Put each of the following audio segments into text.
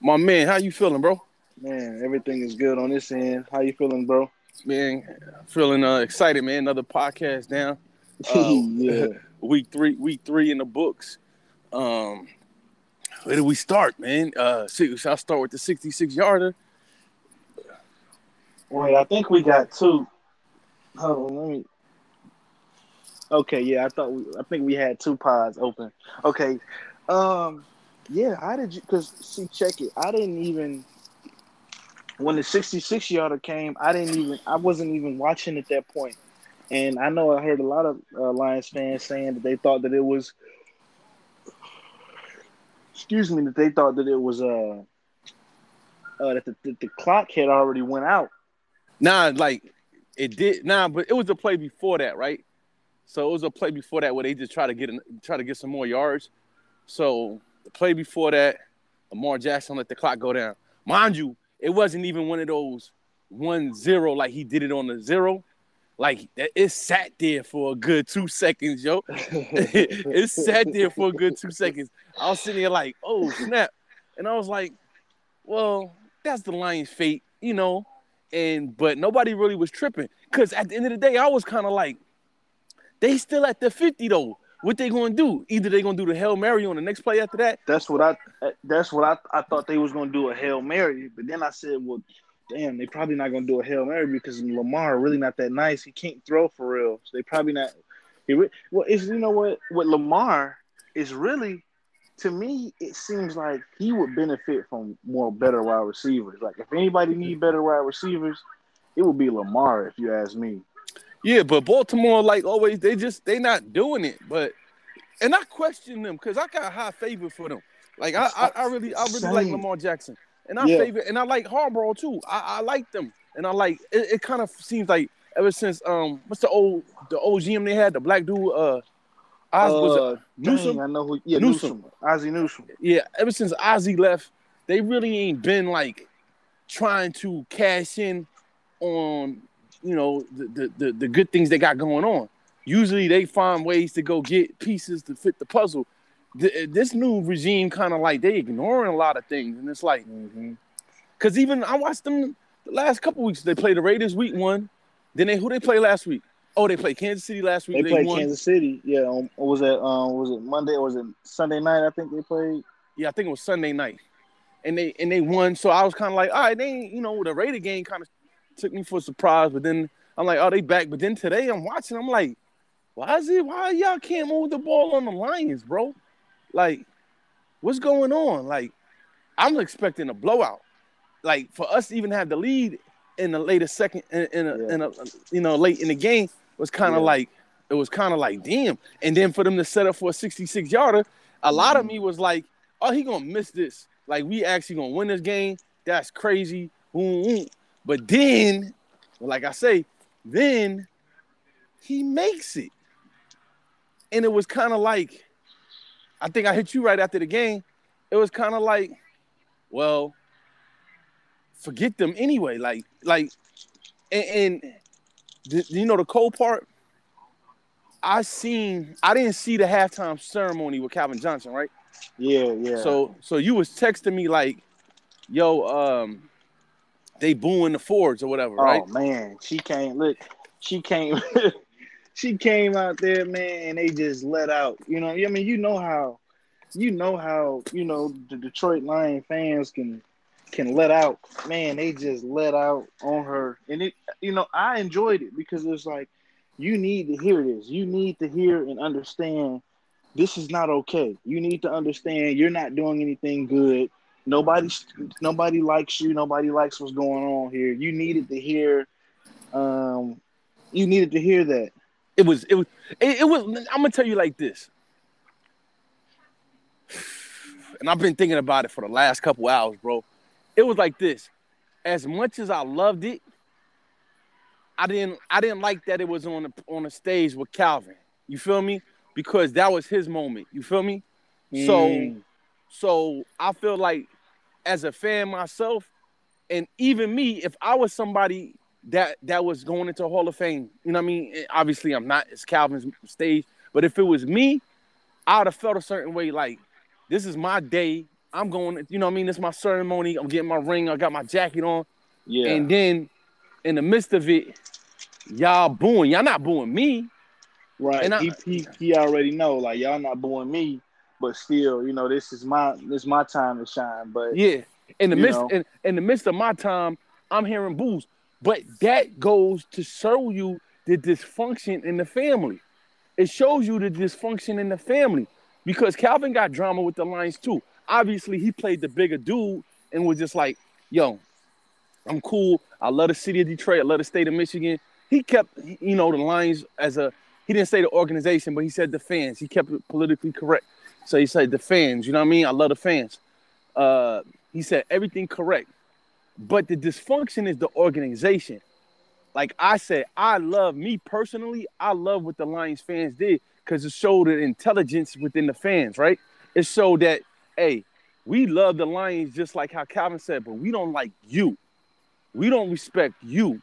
My man, how you feeling, bro? Man, everything is good on this end. How you feeling, bro? Man, feeling uh, excited, man. Another podcast down. Uh, yeah. week three, week three in the books. Um, where do we start, man? Uh, see, shall I start with the 66 yarder? Wait, I think we got two. Hold on, let me. Okay, yeah, I thought we, I think we had two pods open. Okay, um, yeah, how did you? Because see, check it. I didn't even when the 66 yarder came. I didn't even. I wasn't even watching at that point. And I know I heard a lot of uh, Lions fans saying that they thought that it was. Excuse me, that they thought that it was uh, uh that the, the clock had already went out. Nah, like it did. Nah, but it was a play before that, right? So it was a play before that where they just try to get try to get some more yards. So the play before that, Lamar Jackson let the clock go down. Mind you, it wasn't even one of those one zero like he did it on the zero. Like it sat there for a good two seconds, yo. it sat there for a good two seconds. I was sitting there like, oh snap, and I was like, well, that's the Lions' fate, you know. And but nobody really was tripping because at the end of the day, I was kind of like, they still at the fifty though. What they gonna do? Either they gonna do the hail mary on the next play after that. That's what I. That's what I. I thought they was gonna do a hail mary, but then I said, well, damn, they probably not gonna do a hail mary because Lamar really not that nice. He can't throw for real. So they probably not. He well, it's you know what? What Lamar is really, to me, it seems like he would benefit from more better wide receivers. Like if anybody need better wide receivers, it would be Lamar. If you ask me. Yeah, but Baltimore, like always, they just they not doing it. But and I question them because I got high favor for them. Like I, I, I really, I really Same. like Lamar Jackson, and I yeah. favor, and I like Harbaugh too. I, I like them, and I like it. It kind of seems like ever since um, what's the old the old GM they had, the black dude, uh, Oz, uh, was it Newsome? Dang, I know who. Yeah, Newsome. Newsome. Ozzie Newsome. Yeah, ever since Ozzie left, they really ain't been like trying to cash in on you know the, the the good things they got going on. Usually they find ways to go get pieces to fit the puzzle. This new regime kind of like they ignoring a lot of things, and it's like, because mm-hmm. even I watched them the last couple weeks. They played the Raiders week one. Then they who they play last week? Oh, they played Kansas City last week. They, they played won. Kansas City. Yeah, um, was it um was it Monday or was it Sunday night? I think they played. Yeah, I think it was Sunday night, and they and they won. So I was kind of like, all right, they you know the Raider game kind of took me for a surprise, but then I'm like, oh, they back. But then today I'm watching, I'm like, why is it? Why y'all can't move the ball on the Lions, bro? Like, what's going on? Like, I'm expecting a blowout. Like for us to even have the lead in the later second, in, in, a, yeah. in a, you know, late in the game was kind of yeah. like it was kind of like damn. And then for them to set up for a 66 yarder, a lot mm-hmm. of me was like, oh, he gonna miss this. Like we actually gonna win this game. That's crazy. But then, like I say, then he makes it. And it was kind of like, I think I hit you right after the game. It was kind of like, well, forget them anyway. Like, like, and, and the, you know the cold part. I seen, I didn't see the halftime ceremony with Calvin Johnson, right? Yeah, yeah. So, so you was texting me like, yo, um, they booing the Fords or whatever, oh, right? Oh man, she came. Look, she came. she came out there, man, and they just let out. You know, I mean, you know how, you know how, you know, the Detroit Lion fans can can let out. Man, they just let out on her, and it. You know, I enjoyed it because it's like you need to hear this. You need to hear and understand. This is not okay. You need to understand you're not doing anything good Nobody, nobody likes you. Nobody likes what's going on here. You needed to hear, um, you needed to hear that. It was, it was, it, it was. I'm gonna tell you like this, and I've been thinking about it for the last couple hours, bro. It was like this. As much as I loved it, I didn't, I didn't like that it was on the on the stage with Calvin. You feel me? Because that was his moment. You feel me? Mm. So, so I feel like as a fan myself, and even me, if I was somebody that that was going into a Hall of Fame, you know what I mean? Obviously, I'm not. It's Calvin's stage, but if it was me, I would have felt a certain way. Like this is my day. I'm going, you know what I mean? It's my ceremony. I'm getting my ring. I got my jacket on. Yeah. And then in the midst of it, y'all booing. Y'all not booing me. right. and I- he, he he already know like y'all not booing me, but still, you know, this is my this is my time to shine. But Yeah. In the midst in, in the midst of my time, I'm hearing boos. But that goes to show you the dysfunction in the family. It shows you the dysfunction in the family. Because Calvin got drama with the Lions too. Obviously, he played the bigger dude and was just like, yo, I'm cool. I love the city of Detroit. I love the state of Michigan. He kept, you know, the Lions as a, he didn't say the organization, but he said the fans. He kept it politically correct. So he said the fans, you know what I mean? I love the fans. Uh, he said everything correct. But the dysfunction is the organization. Like I said, I love me personally, I love what the Lions fans did because it showed an intelligence within the fans, right? It showed that, hey, we love the Lions just like how Calvin said, but we don't like you. We don't respect you.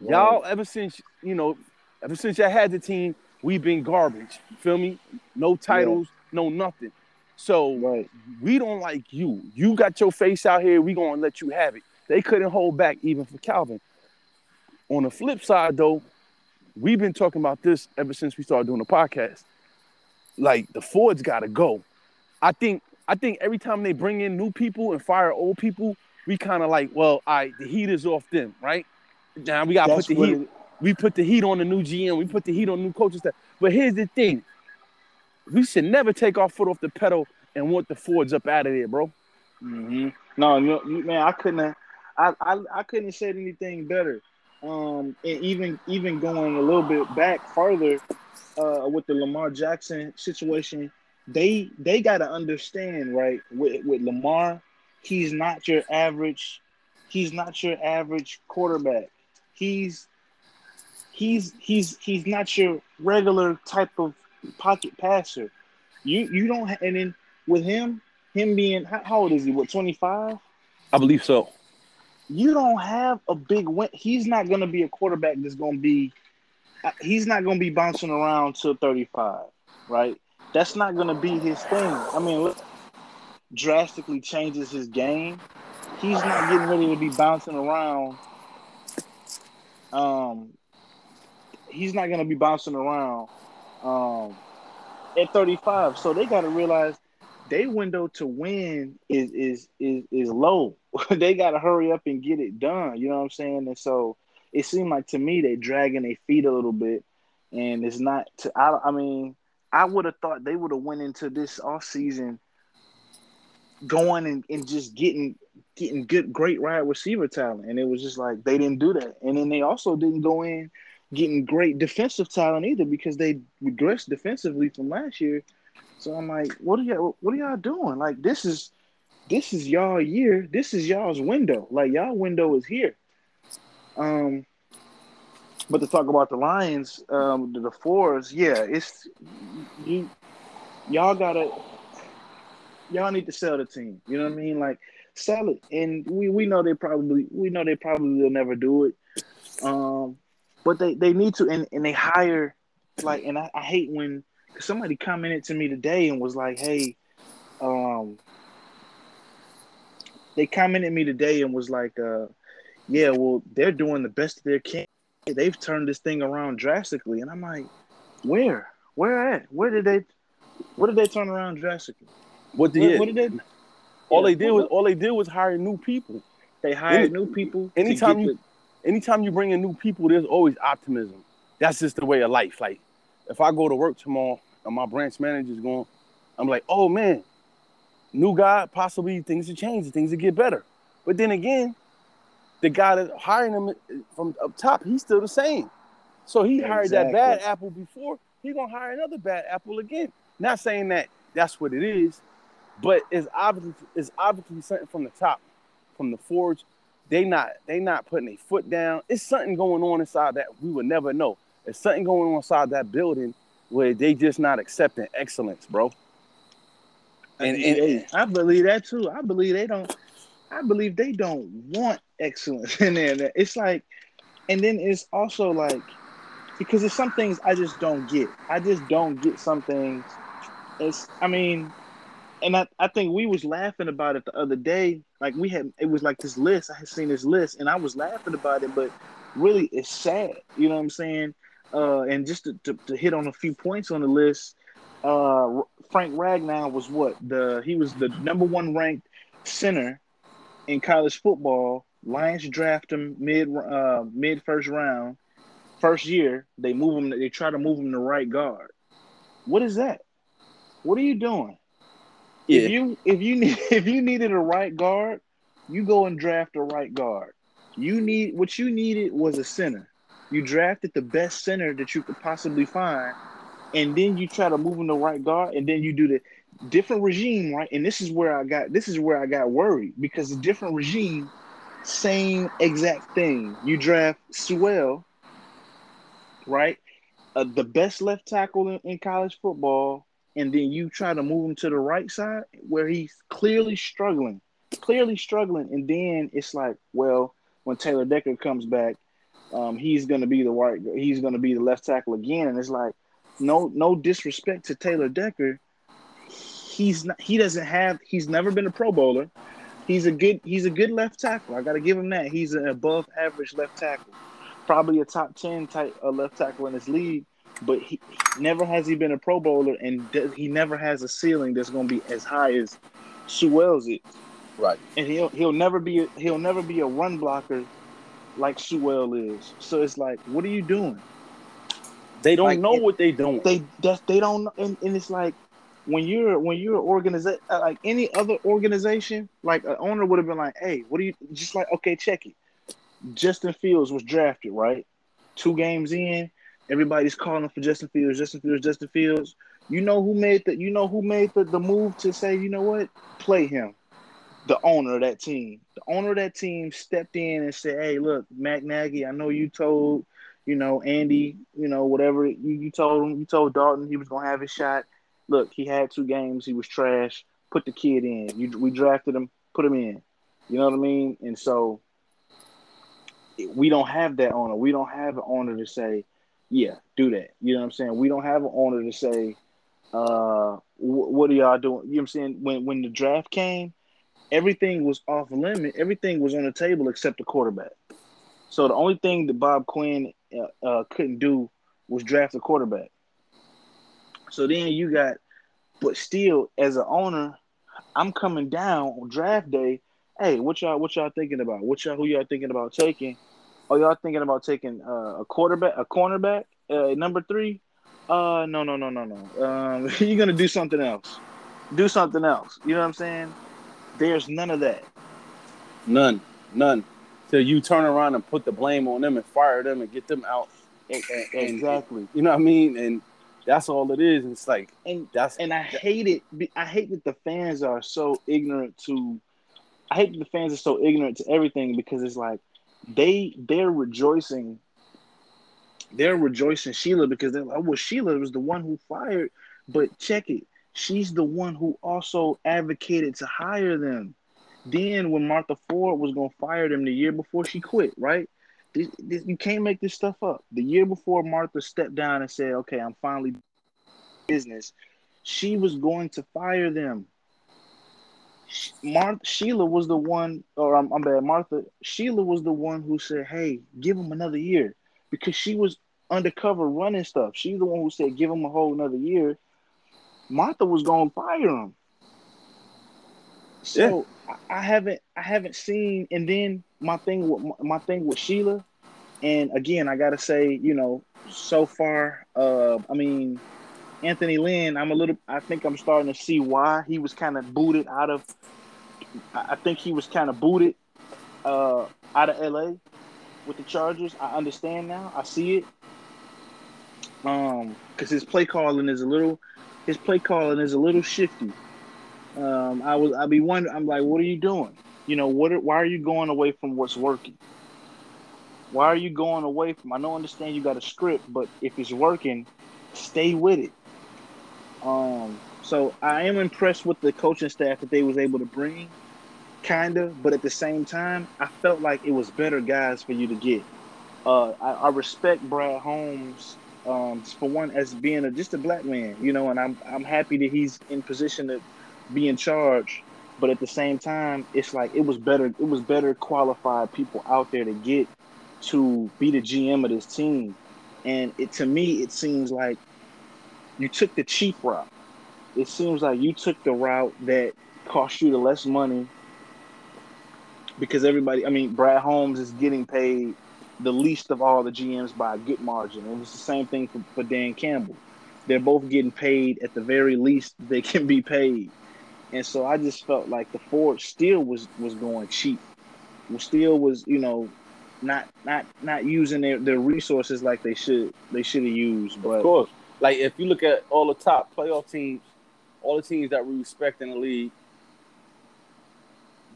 Y'all, ever since you know, ever since y'all had the team, we've been garbage. You feel me? No titles, no nothing. So right. we don't like you. You got your face out here. We gonna let you have it. They couldn't hold back even for Calvin. On the flip side, though, we've been talking about this ever since we started doing the podcast. Like the Fords gotta go. I think I think every time they bring in new people and fire old people, we kind of like, well, all right, the heat is off them, right? Now we gotta That's put the heat. it- We put the heat on the new GM. We put the heat on new coaches. But here's the thing: we should never take our foot off the pedal and want the Fords up out of there, bro. hmm No, no, man, I couldn't. I, I I couldn't have said anything better. Um, and even even going a little bit back further, uh, with the Lamar Jackson situation, they they got to understand, right? With with Lamar, he's not your average. He's not your average quarterback. He's he's he's he's not your regular type of pocket passer. You you don't and then with him him being how, how old is he? What twenty five? I believe so. You don't have a big win. He's not going to be a quarterback that's going to be. uh, He's not going to be bouncing around till thirty five, right? That's not going to be his thing. I mean, look, drastically changes his game. He's not getting ready to be bouncing around. Um, he's not going to be bouncing around um, at 35. So they got to realize their window to win is is is is low. they got to hurry up and get it done. You know what I'm saying? And so it seemed like to me they dragging their feet a little bit, and it's not. To, I I mean I would have thought they would have went into this off season going and, and just getting getting good great wide receiver talent, and it was just like they didn't do that, and then they also didn't go in getting great defensive talent either because they regressed defensively from last year. So I'm like, what are y'all what are y'all doing? Like this is this is y'all year. This is y'all's window. Like y'all window is here. Um but to talk about the Lions, um the, the Fords, yeah, it's you y'all gotta y'all need to sell the team. You know what I mean? Like sell it. And we, we know they probably we know they probably will never do it. Um but they, they need to and, and they hire like and I, I hate when somebody commented to me today and was like, "Hey, um, they commented me today and was like, uh, yeah, well, they're doing the best they can. They've turned this thing around drastically." And I'm like, "Where? Where at? Where did they? What did they turn around drastically? What What, did what did they? all yeah, they did was all they did was hire new people. They hired any- new people. anytime you- Anytime you bring in new people, there's always optimism. That's just the way of life. Like if I go to work tomorrow and my branch manager's going, I'm like, oh man, new guy, possibly things will change, things will get better. But then again, the guy that hiring him from up top, he's still the same. So he hired that bad apple before, he gonna hire another bad apple again. Not saying that that's what it is, but it's obviously it's obviously something from the top, from the Fords. They not they not putting a foot down. It's something going on inside that we would never know. It's something going on inside that building where they just not accepting excellence, bro. And, and, Hey, I believe that too. I believe they don't. I believe they don't want excellence in there. It's like, and then it's also like, because there's some things I just don't get. I just don't get some things. It's. I mean, and I, I think we was laughing about it the other day. Like we had, it was like this list. I had seen this list, and I was laughing about it, but really, it's sad. You know what I'm saying? Uh, and just to, to, to hit on a few points on the list, uh, Frank Ragnow was what the he was the number one ranked center in college football. Lions draft him mid uh, mid first round, first year. They move him. They try to move him to right guard. What is that? What are you doing? Yeah. If you if you need if you needed a right guard, you go and draft a right guard. You need what you needed was a center. You drafted the best center that you could possibly find, and then you try to move him to right guard, and then you do the different regime, right? And this is where I got this is where I got worried because the different regime, same exact thing. You draft Sewell, right? Uh, the best left tackle in, in college football, and then you try to move him to the right side where he's clearly struggling, clearly struggling, and then it's like, well, when Taylor Decker comes back, um, he's gonna be the right, he's gonna be the left tackle again, and it's like, no, no disrespect to Taylor Decker, he's not, he doesn't have, he's never been a Pro Bowler. He's a good, he's a good left tackle. I got to give him that. He's an above average left tackle, probably a top ten type left tackle in this league but he never has he been a Pro Bowler, and he never has a ceiling that's going to be as high as Sewell's is. Right. And he'll he'll never be a, he'll never be a run blocker like Sewell is. So it's like, what are you doing? They don't like, know it, what they doing. They that's, they don't, and, and it's like when you're when you're an organization uh, like any other organization, like an owner would have been like, hey, what do you just like? Okay, check it. Justin Fields was drafted right, two games in Everybody's calling for Justin Fields, Justin Fields, Justin Fields. You know who made the you know who made the, the move to say, you know what, play him. The owner of that team. The owner of that team stepped in and said, Hey, look, Matt Nagy, I know you told, you know, Andy, you know, whatever you, you told him, you told Dalton he was gonna have his shot. Look, he had two games, he was trash. Put the kid in. You, we drafted him, put him in. You know what I mean? And so we don't have that owner. We don't have an owner to say, yeah, do that. You know what I'm saying? We don't have an owner to say, uh, what are y'all doing? You know what I'm saying? When when the draft came, everything was off limit. Everything was on the table except the quarterback. So the only thing that Bob Quinn uh, uh, couldn't do was draft a quarterback. So then you got, but still, as an owner, I'm coming down on draft day. Hey, what y'all what y'all thinking about? What y'all who y'all thinking about taking? Oh, y'all thinking about taking uh, a quarterback, a cornerback, uh, number three? Uh, no, no, no, no, no. Um, you're gonna do something else. Do something else. You know what I'm saying? There's none of that. None, none. So you turn around and put the blame on them and fire them and get them out. And, and, exactly. You know what I mean? And that's all it is. It's like and that's and I hate it. I hate that the fans are so ignorant to. I hate that the fans are so ignorant to everything because it's like they they're rejoicing. They're rejoicing Sheila because they're like, oh, well, Sheila was the one who fired, but check it, she's the one who also advocated to hire them. Then when Martha Ford was gonna fire them the year before she quit, right? This, this, you can't make this stuff up. The year before Martha stepped down and said, "Okay, I'm finally business," she was going to fire them. Martha Sheila was the one, or I'm, I'm, bad, Martha. Sheila was the one who said, "Hey, give him another year," because she was undercover running stuff. She's the one who said, "Give him a whole another year." Martha was going to fire him. So yeah. I, I haven't, I haven't seen. And then my thing with my thing with Sheila, and again, I gotta say, you know, so far, uh, I mean, Anthony Lynn, I'm a little. I think I'm starting to see why he was kind of booted out of. I think he was kind of booted uh, out of LA with the Chargers. I understand now. I see it. Um, because his play calling is a little, his play calling is a little shifty. Um, I was, I'd be wondering. I'm like, what are you doing? You know, what? Are, why are you going away from what's working? Why are you going away from? I don't understand you got a script, but if it's working, stay with it. Um, so I am impressed with the coaching staff that they was able to bring, kind of. But at the same time, I felt like it was better guys for you to get. Uh, I, I, respect Brad Holmes um, for one as being a, just a black man, you know, and I'm I'm happy that he's in position to be in charge, but at the same time, it's like it was better. It was better qualified people out there to get to be the GM of this team, and it to me it seems like you took the cheap route. It seems like you took the route that cost you the less money because everybody. I mean, Brad Holmes is getting paid the least of all the GMs by a good margin, and it's the same thing for, for Dan Campbell. They're both getting paid at the very least they can be paid and so I just felt like the Ford still was was going cheap. Still was, you know, not not not using their, their resources like they should they should have used. But of course, like if you look at all the top playoff teams, all the teams that we respect in the league,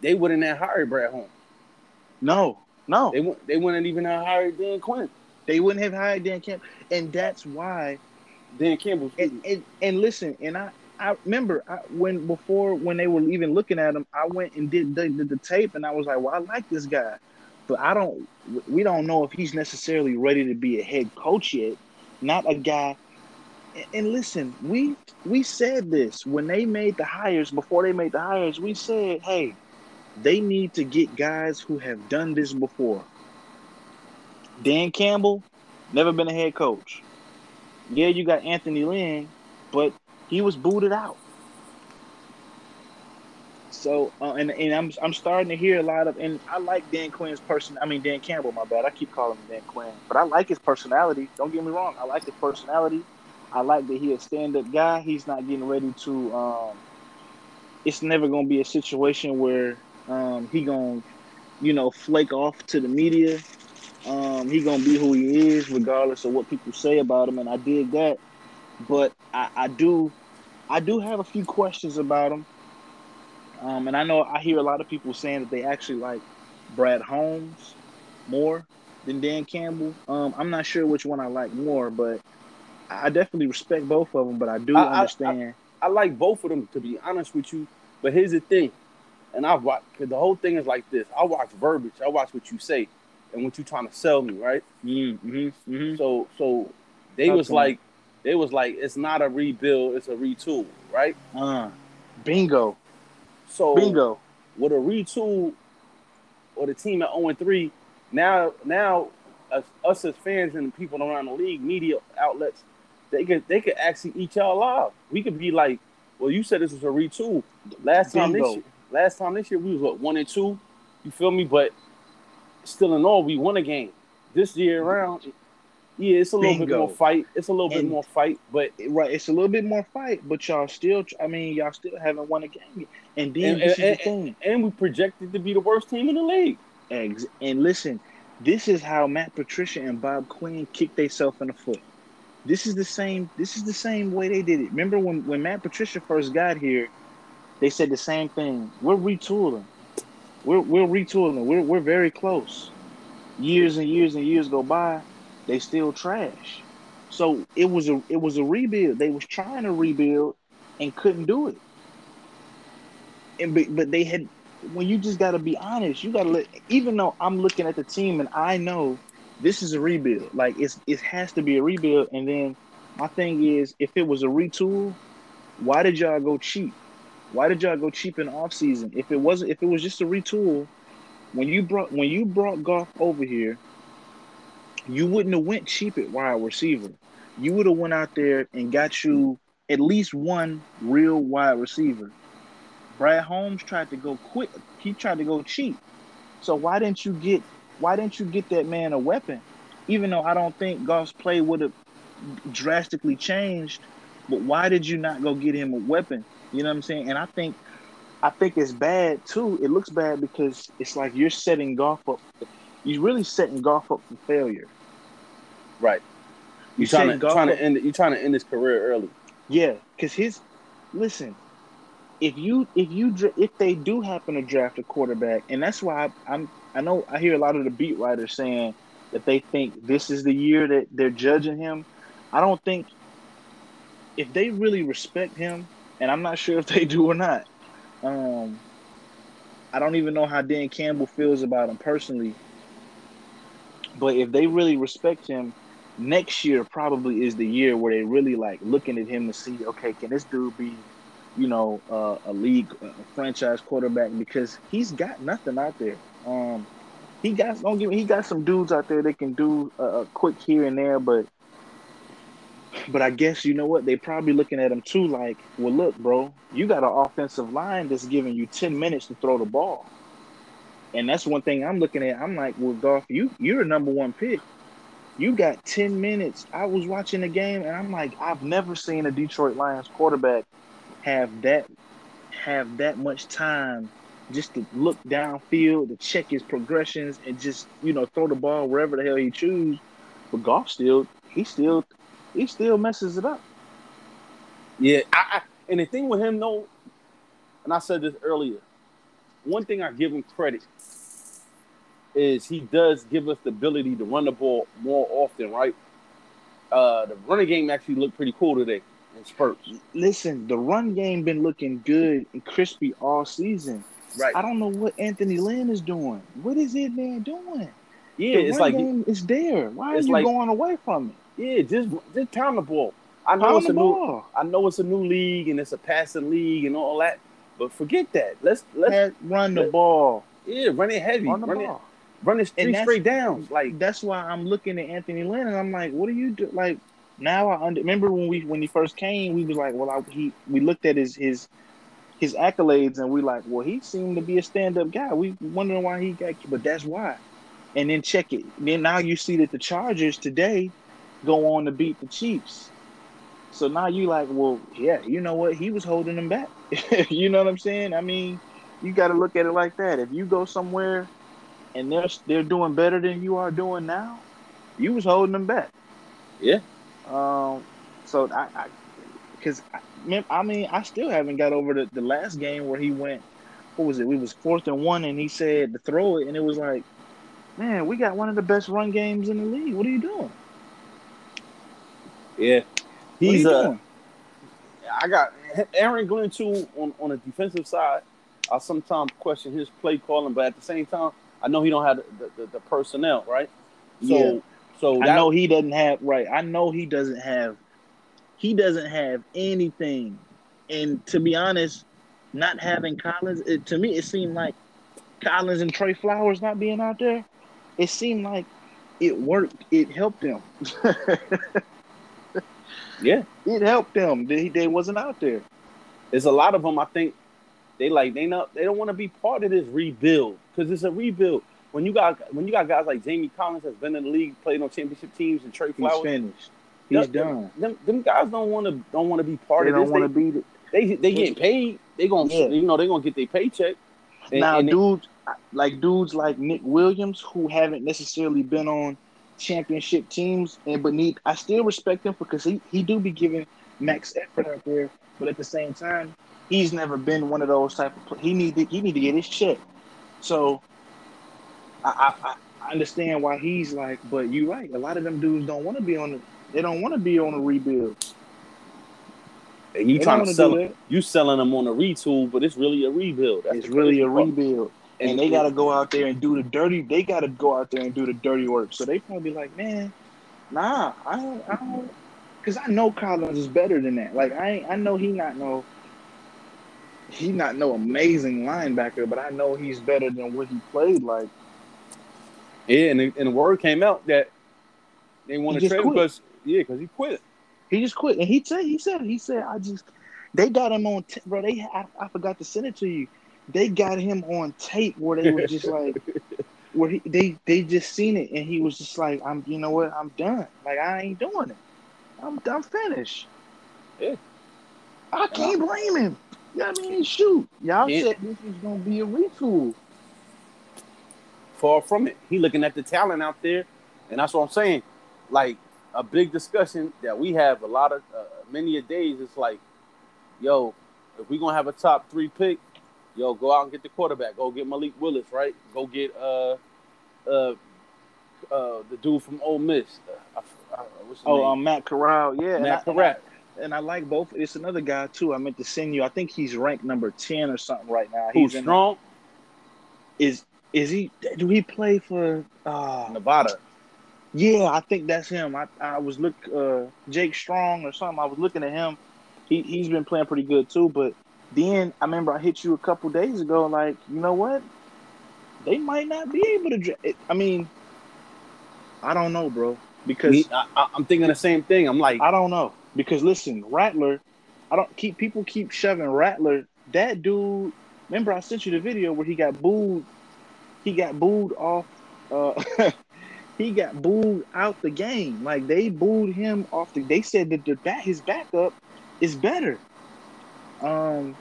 they wouldn't have hired Brad Holmes. No, no, they they wouldn't even have hired Dan Quinn. They wouldn't have hired Dan Campbell, and that's why Dan Campbell. And, and, and listen, and I I remember I, when before when they were even looking at him, I went and did, did, did the tape, and I was like, "Well, I like this guy, but I don't. We don't know if he's necessarily ready to be a head coach yet. Not a guy." And, listen, we we said this when they made the hires. Before they made the hires, we said, "Hey, they need to get guys who have done this before." Dan Campbell, never been a head coach. Yeah, you got Anthony Lynn, but he was booted out. So uh, and and I'm I'm starting to hear a lot of and I like Dan Quinn's person. I mean Dan Campbell, my bad. I keep calling him Dan Quinn, but I like his personality. Don't get me wrong. I like his personality. I like that he's a stand up guy. He's not getting ready to. Um, it's never going to be a situation where um, he to you know, flake off to the media. Um, he gonna be who he is, regardless of what people say about him, and I did that. But I, I do I do have a few questions about him. Um, and I know I hear a lot of people saying that they actually like Brad Holmes more than Dan Campbell. Um, I'm not sure which one I like more, but I definitely respect both of them. But I do I, understand. I, I, I, like both of them to be honest with you. But here's the thing, and I watch because the whole thing is like this. I watch verbiage. I watch what you say and what you trying to sell me, right? Mm-hmm, mm-hmm. So so they was like they was like, it's not a rebuild, it's a retool, right? Uh, bingo. So bingo. With a retool or the team at 0 3, now now us, us as fans and people around the league, media outlets, they could they could actually eat y'all alive. We could be like, well, you said this was a retool. Last time bingo. this year, last time this year we was what one and two. You feel me? But still in all, we won a game. This year around, yeah, it's a little Bingo. bit more fight. It's a little and, bit more fight, but right, it's a little bit more fight. But y'all still, I mean, y'all still haven't won a game. And then and, this and, is the thing. And we projected to be the worst team in the league. Eggs. And listen, this is how Matt Patricia and Bob Quinn kicked themselves in the foot. This is the same. This is the same way they did it. Remember when when Matt Patricia first got here, they said the same thing. We're retooling. We're we're retooling. We're we're very close. Years and years and years go by they still trash. So it was a it was a rebuild. They was trying to rebuild and couldn't do it. And but, but they had when you just got to be honest, you got to let. Even though I'm looking at the team and I know this is a rebuild, like it's it has to be a rebuild. And then my thing is, if it was a retool, why did y'all go cheap? Why did y'all go cheap in off season? If it wasn't, if it was just a retool, when you brought when you brought Goff over here, you wouldn't have went cheap at wide receiver. You would have went out there and got you at least one real wide receiver. Brad Holmes tried to go quick. He tried to go cheap. So why didn't you get why didn't you get that man a weapon? Even though I don't think Goff's play would have drastically changed, but why did you not go get him a weapon? You know what I'm saying? And I think I think it's bad too. It looks bad because it's like you're setting Goff up. You're really setting Goff up for failure. Right. You're trying to trying to end You're trying to end his career early. Yeah, because his listen, if you if you if they do happen to draft a quarterback, and that's why I, I'm I know I hear a lot of the beat writers saying that they think this is the year that they're judging him. I don't think if they really respect him, and I'm not sure if they do or not. Um, I don't even know how Dan Campbell feels about him personally. But if they really respect him, next year probably is the year where they really like looking at him to see, okay, can this dude be you know, uh, a league a franchise quarterback because he's got nothing out there. Um, he got don't give me, he got some dudes out there that can do a, a quick here and there, but but I guess you know what they probably looking at him too. Like, well, look, bro, you got an offensive line that's giving you ten minutes to throw the ball, and that's one thing I'm looking at. I'm like, well, Goff, you you're a number one pick. You got ten minutes. I was watching the game, and I'm like, I've never seen a Detroit Lions quarterback have that have that much time just to look downfield, to check his progressions, and just you know throw the ball wherever the hell he choose. But Goff still, he still, he still messes it up. Yeah, I, I, and the thing with him though, and I said this earlier, one thing I give him credit is he does give us the ability to run the ball more often, right? Uh, the running game actually looked pretty cool today in spurts. Listen, the run game been looking good and crispy all season. Right. I don't know what Anthony Lynn is doing. What is it man doing? Yeah, the it's like game is there. Why are it's you like- going away from it? yeah, just just pound the ball. I know Pound it's a new ball. I know it's a new league and it's a passing league and all that, but forget that. Let's let's Man, run the let- ball. yeah run it heavy, Run the run it ball. run it three straight downs. Like That's why I'm looking at Anthony Lynn and I'm like, what do you do? Like now I under, remember when we when he first came, we was like, well, I, he we looked at his his his accolades and we like, well, he seemed to be a stand up guy. We wondering why he got, but that's why. And then check it. Then now you see that the Chargers today go on to beat the Chiefs. So now you like, well, yeah, you know what? He was holding them back. you know what I'm saying? I mean, you got to look at it like that. If you go somewhere and they're they're doing better than you are doing now, you was holding them back. Yeah. Um. So I, I because I, mean, I still haven't got over the, the last game where he went. What was it? We was fourth and one, and he said to throw it, and it was like, man, we got one of the best run games in the league. What are you doing? yeah, he's you uh? I got Aaron Glenn too on, on the defensive side. I sometimes question his play calling, but at the same time, I know he don't have the, the, the personnel, right? So Yeah. so I know he doesn't have right. I know he doesn't have. He doesn't have anything, and to be honest, not having Collins, it, to me, it seemed like Collins and Trey Flowers not being out there. It seemed like it worked. It helped them. yeah, it helped them. They they wasn't out there. there's a lot of them. I think they like they not they don't want to be part of this rebuild because it's a rebuild. When you got when you got guys like Jamie Collins has been in the league, played on championship teams, and Trey He's Flowers, finished. He's them, done. Them, them guys don't want to don't want to be part They of don't this. want to it. They they, they getting paid. They gonna Yeah. you know they gonna get their paycheck. And- now, and they- dudes like dudes like Nick Williams who haven't necessarily been on championship teams, and but need I still respect him because he he do be giving max effort out there, but at the same time, he's never been one of those type of. Play. He need to, he need to get his check. So, I, I I understand why he's like, but you're right. A lot of them dudes don't want to be on the. They don't want to be on a rebuild. and you They trying to sell it. You selling them on a retool, but it's really a rebuild. That's It's really a rebuild. and they got to go out there and do the dirty. They got to go out there and do the dirty work. So they probably be like, man, nah, I don't, I don't, because I know Collins is better than that. Like I, I know he not no, he not no amazing linebacker, but I know he's better than what he played like. Yeah, and the, and the word came out that they want to trade quit. because yeah, because he quit. He just quit, and he said, he said, he said, I just, they got him on, t- bro. They, I, I forgot to send it to you. They got him on tape where they were just like, where he, they, they just seen it, and he was just like, I'm, you know what, I'm done. Like I ain't doing it. I'm, I'm finished. Yeah. I can't blame him. You know what I mean? Shoot, y'all Yeah. said this was gonna be a retool. Far from it. He looking at the talent out there, and that's what I'm saying. Like a big discussion that we have a lot of uh, many a days. It's like, yo, if we gonna have a top three pick, yo, go out and get the quarterback. Go get Malik Willis, right? Go get uh uh uh the dude from Ole Miss. Uh, I, I, what's Oh, um, Matt Corral, yeah, and Matt I- Corral. And I like both. It's another guy too. I meant to send you. I think he's ranked number ten or something right now. Who's He's in strong? is is he do he play for uh Nevada. Yeah i think that's him i i was look uh jake strong or something i was looking at him he he's been playing pretty good too but then I remember I hit you a couple days ago, like, you know what? They might not be able to. Dra- I mean, I don't know, bro. Because Me, I, am thinking the same thing. I'm like, I don't know. Because listen, Rattler, I don't keep people keep shoving Rattler. That dude, remember I sent you the video where he got booed. He got booed off. Uh, he got booed out the game. Like they booed him off the. They said that the back his backup is better. Um.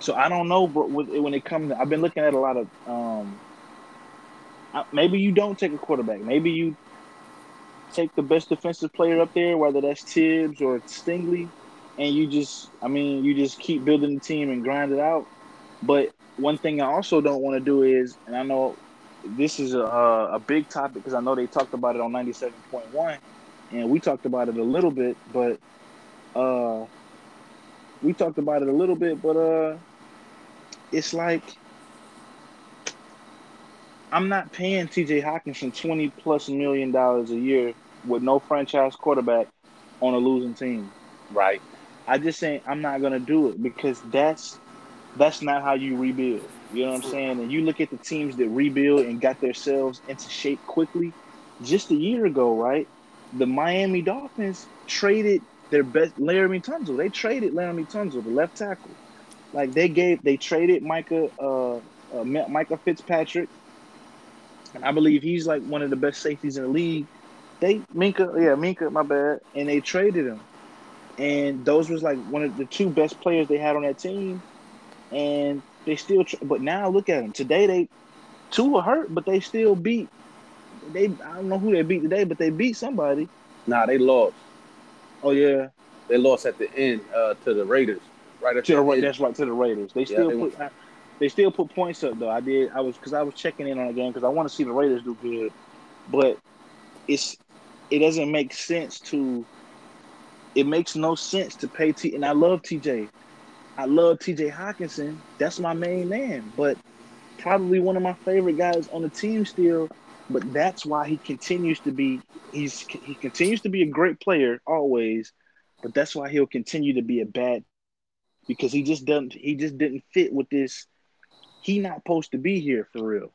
So I don't know, but when it comes, I've been looking at a lot of. Um. Maybe you don't take a quarterback. Maybe you take the best defensive player up there, whether that's Tibbs or Stingley, and you just, I mean, you just keep building the team and grind it out. But one thing I also don't want to do is, and I know this is a, a big topic because I know they talked about it on 97.1 and we talked about it a little bit, but uh, we talked about it a little bit, but uh, it's like I'm not paying TJ Hockenson 20 plus million dollars a year with no franchise quarterback on a losing team. Right. I just saying I'm not gonna do it because that's that's not how you rebuild. You know what I'm saying? And you look at the teams that rebuild and got themselves into shape quickly. Just a year ago, right? The Miami Dolphins traded their best Laremy Tunsil. They traded Laremy Tunsil, the left tackle. Like they gave, they traded Micah, uh, uh, Micah Fitzpatrick, and I believe he's like one of the best safeties in the league. They Minkah, yeah, Minkah, my bad, and they traded him. And those was like one of the two best players they had on that team and they still. Tr- but now look at them. Today they two are hurt, but they still beat. They I don't know who they beat today, but they beat somebody. Nah, they lost. Oh yeah, they lost at the end uh, to the Raiders. Right at to the, the that's right to the Raiders. They still yeah, they put. I, they still put points up though. I did. I was because I was checking in on the game because I want to see the Raiders do good, but it's it doesn't make sense to. It makes no sense to pay T. And I love TJ. I love TJ Hockenson. That's my main man, but probably one of my favorite guys on the team still. But that's why he continues to be he's he continues to be a great player always, but that's why he'll continue to be a bad because he just doesn't he just didn't fit with this. He not supposed to be here for real.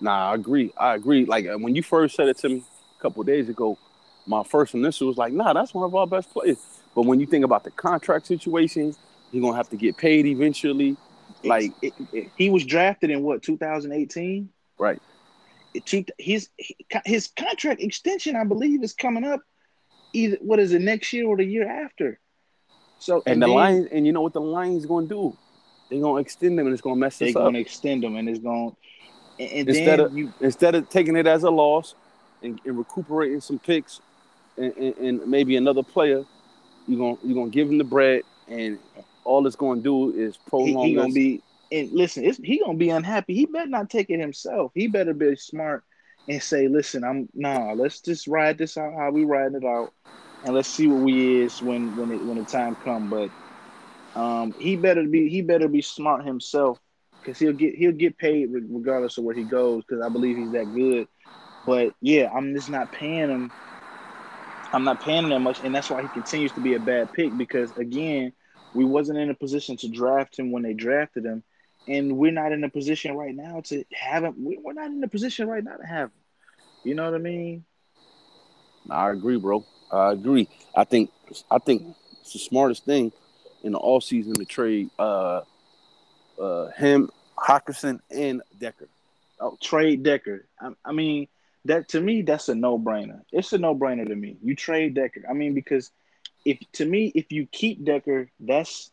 Nah, I agree. I agree. Like uh, when you first said it to me a couple days ago, my first initial was like, "Nah, that's one of our best players." But when you think about the contract situation, He's gonna have to get paid eventually. Like it, it, he was drafted in what 2018, right? His his contract extension, I believe, is coming up. Either what is it next year or the year after? So and, and the then, Lions, and you know what the Lions gonna do? They're gonna extend them, and it's gonna mess us up. They're gonna extend them, and it's gonna. And, and instead of you, instead of taking it as a loss and, and recuperating some picks and, and, maybe another player, you're gonna you're gonna give him the bread and all it's going to do is prolong. He, he gonna be and listen. he gonna be unhappy. He better not take it himself. He better be smart and say, "Listen, I'm nah. Let's just ride this out how we ride it out, and let's see what we is when when it when the time come." But um, he better be he better be smart himself because he'll get he'll get paid regardless of where he goes because I believe he's that good. But yeah, I'm just not paying him. I'm not paying him that much, and that's why he continues to be a bad pick because again we wasn't in a position to draft him when they drafted him, and we're not in a position right now to have him. We're not in a position right now to have him. You know what I mean? I agree, bro. I agree. I think I think it's the smartest thing in the all season to trade uh uh him, Hockenson, and Decker. Oh, trade Decker. I, I mean, that to me, that's a no brainer. It's a no brainer to me. You trade Decker. I mean, because if to me, if you keep Decker, that's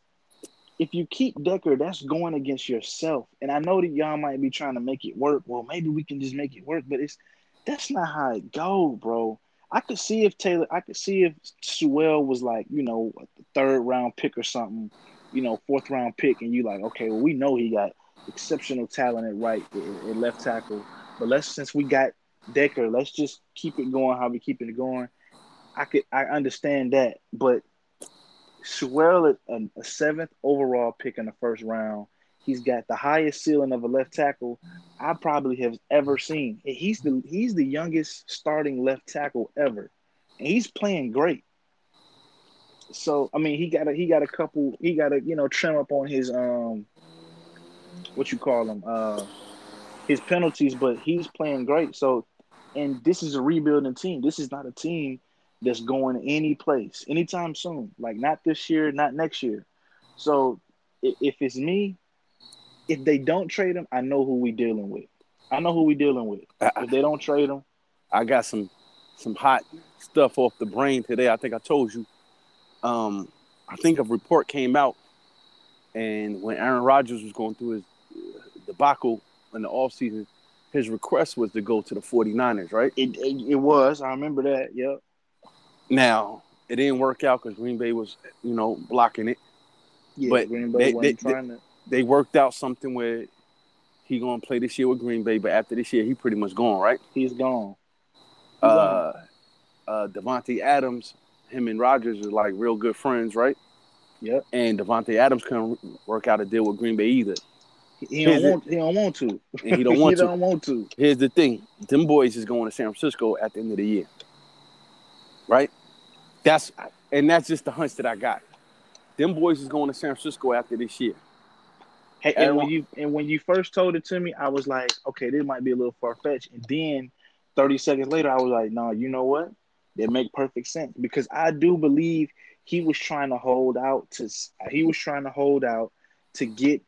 if you keep Decker, that's going against yourself. And I know that y'all might be trying to make it work. Well, maybe we can just make it work, but it's that's not how it go, bro. I could see if Taylor, I could see if Sewell was like, you know, third round pick or something, you know, fourth round pick, and you like, okay, well, we know he got exceptional talent at right at left tackle, but let's since we got Decker, let's just keep it going how we keep it going. I could I understand that, but Sewell, a, a seventh overall pick in the first round, he's got the highest ceiling of a left tackle I probably have ever seen. He's the he's the youngest starting left tackle ever, and he's playing great. So I mean, he got a he got a couple. He got a you know trim up on his um, what you call them, uh, his penalties. But he's playing great. So, and this is a rebuilding team. This is not a team that's going any place anytime soon. Like not this year, not next year. So if it's me, if they don't trade him, I know who we dealing with. I know who we dealing with. If they don't trade him, I got some some hot stuff off the brain today. I think I told you. Um, I think a report came out, and when Aaron Rodgers was going through his debacle in the offseason, his request was to go to the 49ers, right? It, it, it was. I remember that. Yep. Now, it didn't work out because Green Bay was, you know, blocking it. Yeah, but Green Bay they, wasn't they, trying to. they worked out something where he gonna play this year with Green Bay, but after this year, he pretty much gone, right? He's gone. He's Uh, uh, Davante Adams, him and Rodgers are like real good friends, right? Yep. And Davante Adams couldn't work out a deal with Green Bay either. He don't it. want. He don't want to. And he don't want he to. don't want to. Here's the thing: them boys is going to San Francisco at the end of the year, right? That's and that's just the hunch that I got. Them boys is going to San Francisco after this year. Hey, and when you and when you first told it to me, I was like, okay, this might be a little far fetched. And then, thirty seconds later, I was like, no, you know what? That make perfect sense because I do believe he was trying to hold out to. He was trying to hold out to get,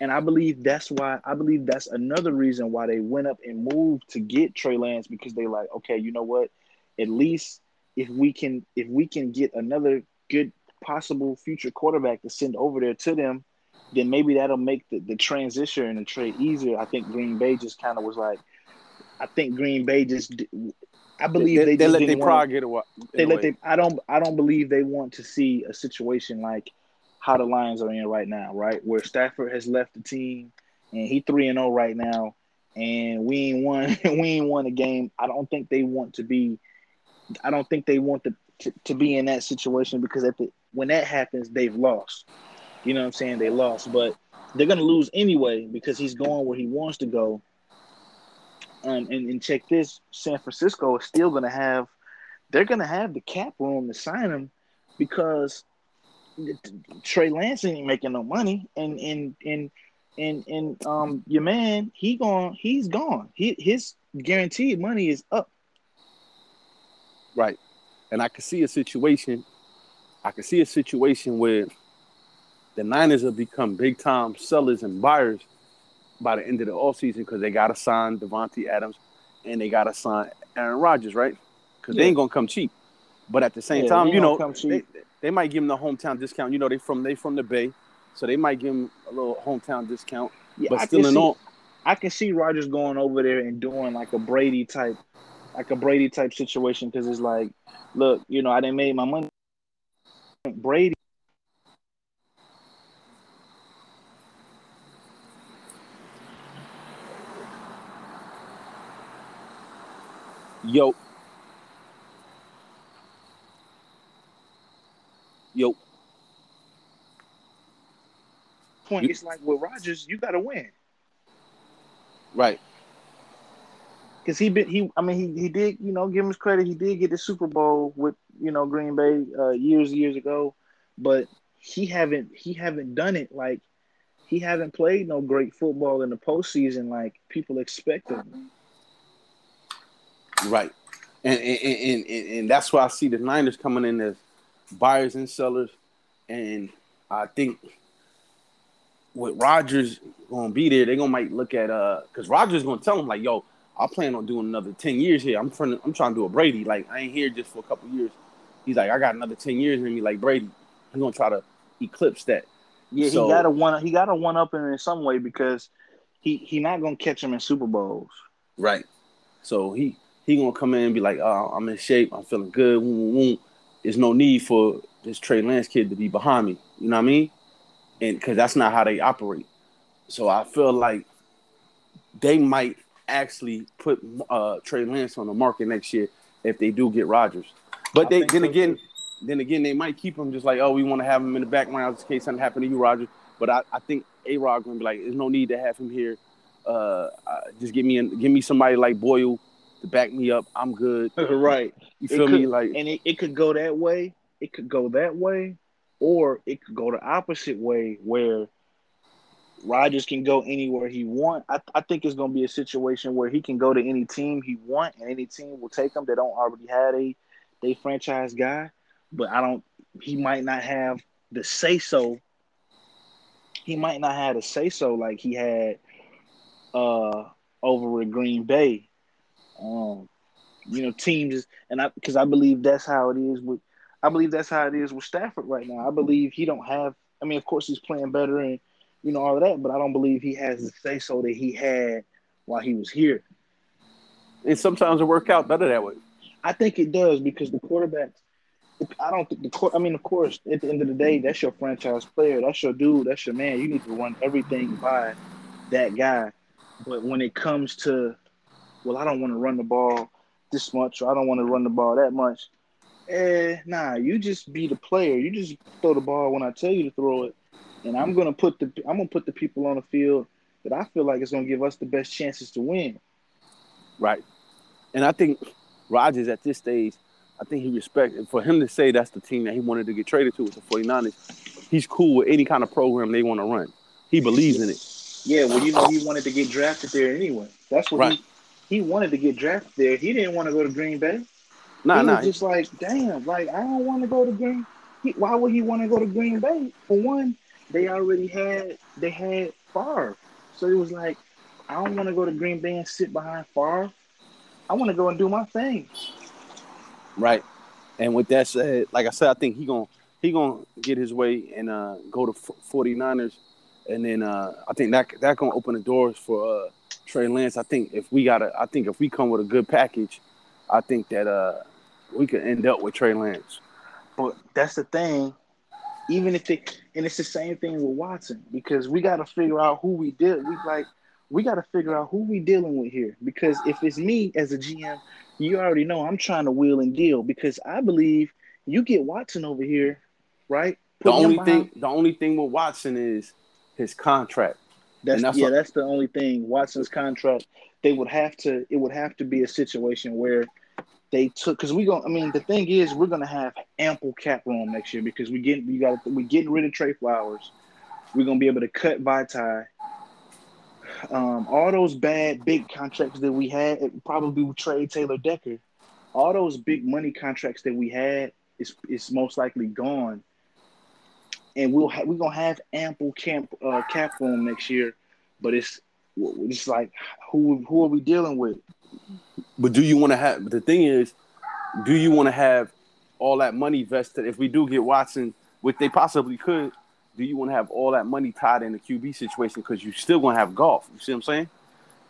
and I believe that's why. I believe that's another reason why they went up and moved to get Trey Lance because they like, okay, you know what? At least if we can, if we can get another good possible future quarterback to send over there to them then maybe that'll make the, the transition and the trade easier. I think Green Bay just kind of was like, I think Green Bay just, I believe they, they, just let didn't their pride get away. they let they. I don't. I don't believe they want to see a situation like how the Lions are in right now, right? Where Stafford has left the team and he three and zero right now, and we ain't won. we ain't won a game. I don't think they want to be. I don't think they want to to, to be in that situation because at the when that happens, they've lost. You know what I'm saying? They lost, but they're gonna lose anyway because he's going where he wants to go. Um, and, and check this: San Francisco is still gonna have they're gonna have the cap room to sign him because Trey Lance ain't making no money, and and and and and um your man he gone he's gone. He his guaranteed money is up. Right. And I could see a situation, I could see a situation where the Niners have become big time sellers and buyers by the end of the offseason because they got to sign Davante Adams and they got to sign Aaron Rodgers, right? Because they ain't going to come cheap. But at the same Yeah, time, you know, they, they might give him the hometown discount. You know, they from they from the Bay, so they might give him a little hometown discount. Yeah, But I still in see, all, I can see Rodgers going over there and doing like a Brady type, like a Brady type situation because it's like, look, you know, I didn't make my money. Brady. yo, yo, Point. It's like with Rodgers, you got to win. right, because he been he I mean he he did you know give him his credit he did get the Super Bowl with you know Green Bay uh, years years ago, but he haven't he haven't done it like he haven't played no great football in the postseason like people expect him. Right. And and, and, and and that's why I see the Niners coming in as buyers and sellers. And I think with Rodgers gonna be there, they're gonna might look at uh because Rodgers gonna tell them like, yo, I plan on doing another 10 years here. I'm trying to, I'm trying to do a Brady. Like I ain't here just for a couple years. He's like, I got another 10 years in me like Brady. I'm gonna try to eclipse that. Yeah, So- he got a one he got to one up in some way because he he not gonna catch him in Super Bowls. Right. So he he gonna come in and be like, oh, I'm in shape. I'm feeling good. Woom, woom, woom. There's no need for this Trey Lance kid to be behind me. You know what I mean? And because that's not how they operate. So I feel like they might actually put uh, Trey Lance on the market next year if they do get Rodgers. But they then so, again, too. then again, they might keep him just like, oh, we want to have him in the background just in case something happened to you, Rodgers. But I, I think A Rod gonna be like, there's no need to have him here. Uh, uh, just give me an, give me somebody like Boyle to back me up. I'm good. right. You It feel could- me? Like And it, it could go that way, it could go that way, or it could go the opposite way where Rodgers can go anywhere he want. I, I think it's going to be a situation where he can go to any team he want, and any team will take him. They don't already have a they franchise guy, but I don't. He might not have the say so. He might not have the say so like he had uh over at Green Bay. Um, you know, teams and I because I believe that's how it is with I believe that's how it is with Stafford right now. I believe he don't have I mean, of course he's playing better and you know all of that, but I don't believe he has the say so that he had while he was here. And sometimes it work out better that way. I think it does because the quarterbacks. I don't think the court. I mean, of course, at the end of the day, that's your franchise player. That's your dude. That's your man. You need to run everything by that guy. But when it comes to, well, I don't want to run the ball this much, or I don't want to run the ball that much. Eh, nah, you just be the player. You just throw the ball when I tell you to throw it, and I'm gonna put the I'm gonna put the people on the field that I feel like is gonna give us the best chances to win. Right, and I think Rodgers at this stage, I think he respected for him to say that's the team that he wanted to get traded to with the 49ers. He's cool with any kind of program they want to run. He believes in it. Yeah, well, you know, he wanted to get drafted there anyway. That's what right. he he wanted to get drafted there. He didn't want to go to Green Bay. Nah, he nah. just like, damn, like I don't want to go to Green. He, why would he want to go to Green Bay? For one, they already had they had Favre, so it was like, I don't want to go to Green Bay and sit behind Favre. I want to go and do my thing. Right. And with that said, like I said, I think he gonna he gonna get his way and uh, go to 49ers, and then uh, I think that that gonna open the doors for uh, Trey Lance. I think if we got a, I think if we come with a good package, I think that uh, we could end up with Trey Lance. But that's the thing. Even if it, and it's the same thing with Watson because we got to figure out who we did. We like we got to figure out who we dealing with here because if it's me as a GM, you already know I'm trying to wheel and deal because I believe you get Watson over here, right? Put the only thing, the only thing with Watson is his contract. That's, that's yeah, what, that's the only thing. Watson's contract. They would have to. It would have to be a situation where they took because we going I mean, the thing is, we're gonna have ample cap room next year because we get we got we getting rid of Trey Flowers. We're gonna be able to cut Vaitai um, all those bad big contracts that we had, probably with trade Taylor Decker, all those big money contracts that we had is is most likely gone, and we'll ha- we're gonna have ample camp uh, cap room next year, but it's it's like who who are we dealing with? But do you want to have? The thing is, do you want to have all that money vested if we do get Watson, which they possibly could? do you want to have all that money tied in the QB situation because you're still going to have Goff. You see what I'm saying?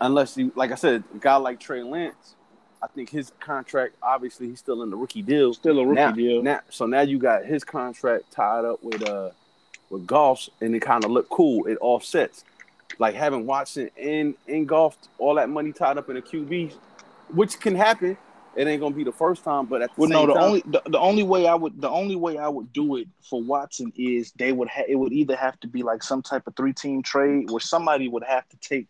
Unless you, like I said, a guy like Trey Lance, I think his contract, obviously, he's still in the rookie deal. Still a rookie now, deal. Now, so now you got his contract tied up with uh with Goff's, and it kind of look cool. It offsets. Like having Watson in in Goff, all that money tied up in a QB, which can happen. It ain't gonna be the first time, but at the well, no, the time, only the, the only way I would the only way I would do it for Watson is they would ha- it would either have to be like some type of three team trade where somebody would have to take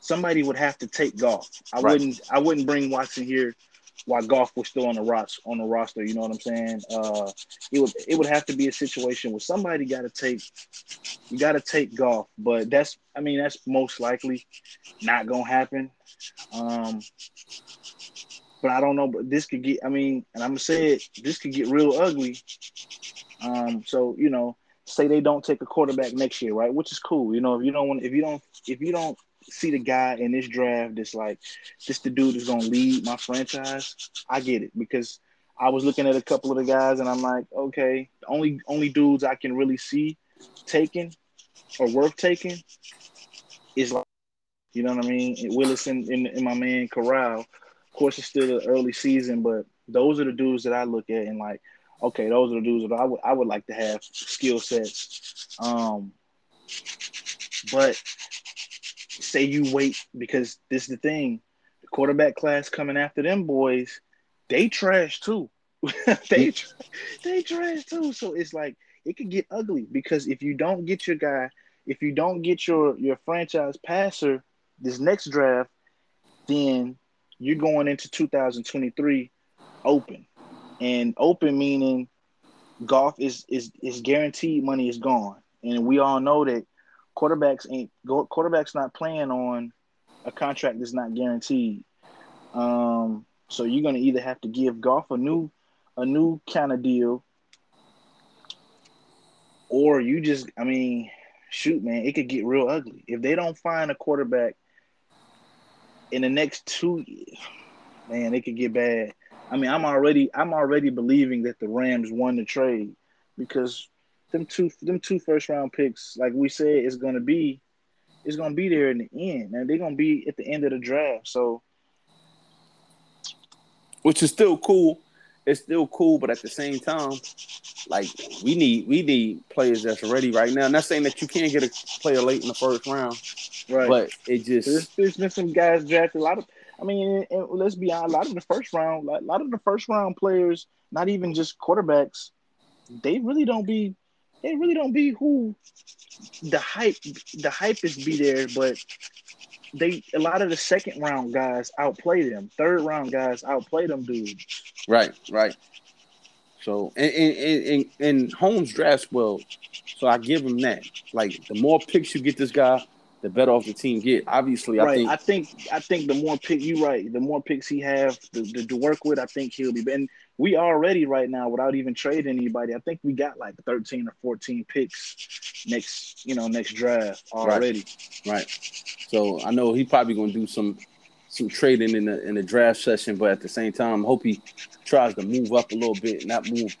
somebody would have to take Goff. I right. wouldn't I wouldn't bring Watson here while Goff was still on the roster on the roster. You know what I'm saying? Uh, it would it would have to be a situation where somebody got to take you got to take Goff, but that's I mean that's most likely not gonna happen. Um, but I don't know. But this could get. I mean, and I'm gonna say it. This could get real ugly. Um. So you know, say they don't take a quarterback next year, right? Which is cool. You know, if you don't want, if you don't, if you don't see the guy in this draft that's like, this the dude that's gonna lead my franchise. I get it because I was looking at a couple of the guys and I'm like, okay, the only only dudes I can really see taking or worth taking is like, you know what I mean, Willis and, and, and my man Corral of course, it's still an early season, but those are the dudes that I look at and like, okay, those are the dudes that I would I would like to have skill sets. Um, but say you wait because this is the thing, the quarterback class coming after them boys, they trash too. they they trash too. So it's like it could get ugly because if you don't get your guy, if you don't get your your franchise passer this next draft, then you're going into 2023 open. And open meaning Goff is is is guaranteed money is gone, and we all know that quarterbacks ain't quarterbacks not playing on a contract that's not guaranteed. Um, so you're gonna either have to give Goff a new a new kind of deal, or you just I mean, shoot, man, it could get real ugly if they don't find a quarterback in the next two. Years, Man, it could get bad. I mean, I'm already I'm already believing that the Rams won the trade because them two them two first round picks, like we said, is gonna be is gonna be there in the end, and they're gonna be at the end of the draft. So, which is still cool. It's still cool, but at the same time, like we need we need players that's ready right now. Not saying that you can't get a player late in the first round, right? But it just there's, there's been some guys drafted a lot of I mean, and let's be honest, a lot of the first round, a lot of the first round players, not even just quarterbacks, they really don't be, they really don't be who the hype, the hype is be there, but they a lot of the second round guys outplay them. Third round guys outplay them dudes. Right, right. So and and and, and Holmes drafts well, so I give him that. Like the more picks you get this guy, the better off the team get. Obviously, right. I think I think I think the more pick you right, the more picks he have to, to, to, work with, I think he'll be. And we already right now, without even trading anybody, I think we got like thirteen or fourteen picks next, you know, next draft already. Right. right. So I know he probably gonna do some some trading in the in the draft session, but at the same time, hope he tries to move up a little bit, not move.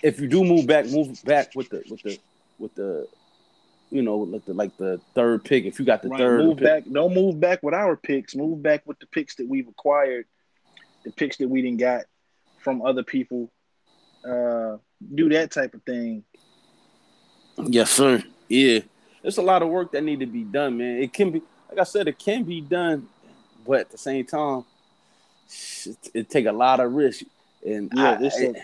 If you do move back, move back with the with the with the you know, like the like the third pick. If you got the right, third, move pick. back. Don't move back with our picks. Move back with the picks that we've acquired, the picks that we didn't got from other people. Uh, do that type of thing. Yes, sir. Yeah, there's a lot of work that need to be done, man. It can be, like I said, it can be done, but at the same time, it, it take a lot of risk. And yeah, I, a, I,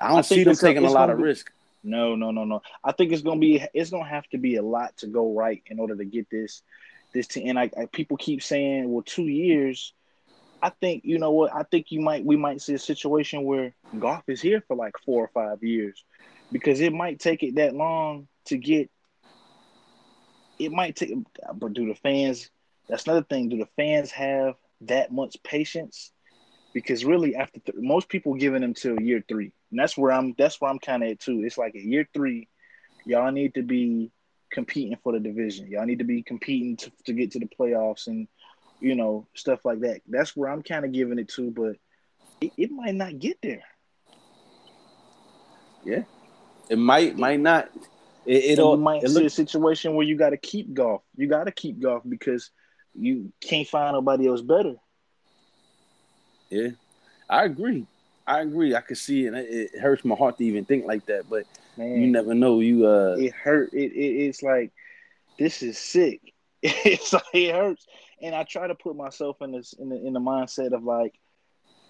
I don't I see them taking a lot of be, risk. No, no, no, no. I think it's gonna be it's gonna have to be a lot to go right in order to get this this to And I, I people keep saying, well, two years. I think you know what. I think you might we might see a situation where Goff is here for like four or five years, because it might take it that long to get. It might take, but do the fans? That's another thing. Do the fans have that much patience? Because really, after th- most people giving them till year three and that's where I'm. That's where I'm kind of at too. It's like a year three, y'all need to be competing for the division. Y'all need to be competing to, to get to the playoffs and you know stuff like that. That's where I'm kind of giving it to, but it, it might not get there. Yeah, it might might not. It, it might it look- a situation where you got to keep Goff. You got to keep Goff because you can't find nobody else better. Yeah, I agree. I agree. I could see it. It hurts my heart to even think like that, but Man, you never know. You uh, it hurt. It, it it's like this is sick. It's like it hurts, and I try to put myself in this in the in the mindset of like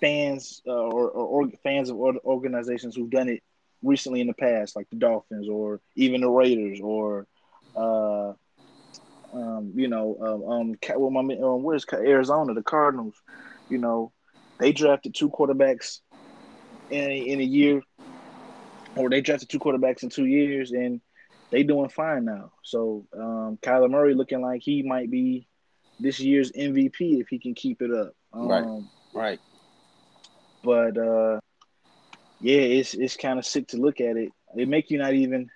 fans uh, or, or, or fans of organizations who've done it recently in the past, like the Dolphins or even the Raiders or uh, um, you know, um, um, well, my um, where's Arizona, the Cardinals, you know, they drafted two quarterbacks in a, in a year, or they drafted two quarterbacks in two years, and they doing fine now. So um, Kyler Murray looking like he might be this year's MVP if he can keep it up. Um, right. Right. But uh, yeah, it's it's kind of sick to look at it. It make you not even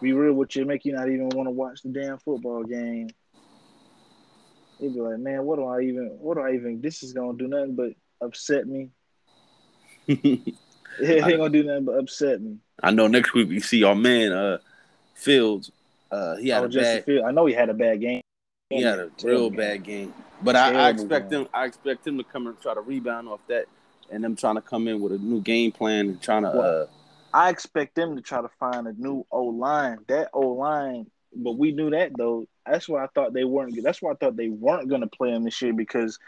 be real with you. It make you not even want to watch the damn football game. You'd be like, man, what do I even? What do I even? This is gonna do nothing but upset me it ain't gonna do nothing but upset me. I know next week we see our man uh Fields. Uh he had oh, a bad Field. I know he had a bad game. He had a real bad game. But I, I, expect him I expect him to come and try to rebound off that and them trying to come in with a new game plan and trying to well, uh I expect them to try to find a new O line. That O line, but we knew that though. That's why I thought they weren't. That's why I thought they weren't going to play him this year because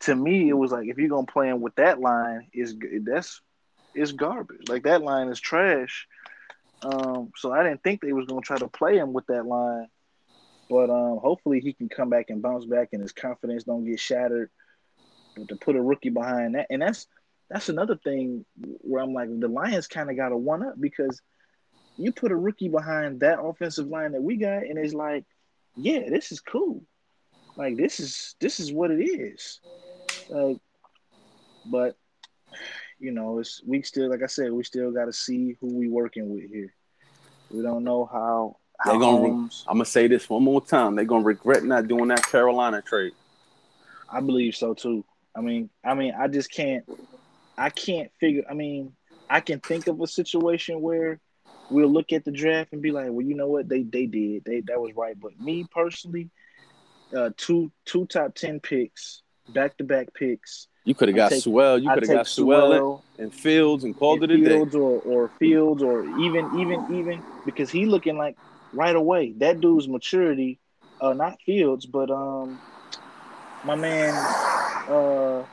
to me, it was like if you're gonna play him with that line, is that's is garbage. Like that line is trash. Um, so I didn't think they was gonna try to play him with that line, but um, hopefully he can come back and bounce back, and his confidence don't get shattered. But to put a rookie behind that, and that's that's another thing where I'm like the Lions kind of got a one up because you put a rookie behind that offensive line that we got, and it's like, yeah, this is cool. Like this is this is what it is. Like, but you know, it's we still like I said, we still got to see who we working with here. We don't know how. How They're gonna. Re- I'm gonna say this one more time. They're gonna regret not doing that Carolina trade. I believe so too. I mean, I mean, I just can't. I can't figure. I mean, I can think of a situation where we'll look at the draft and be like, well, you know what, they they did, they that was right. But me personally, uh, two two top ten picks, back to back picks. You could have got take- Sewell. You could have got Sewell Sewell and Fields and called it and a day. Or or Fields or even even even because he looking like right away that dude's maturity, uh, not Fields, but um, my man, uh,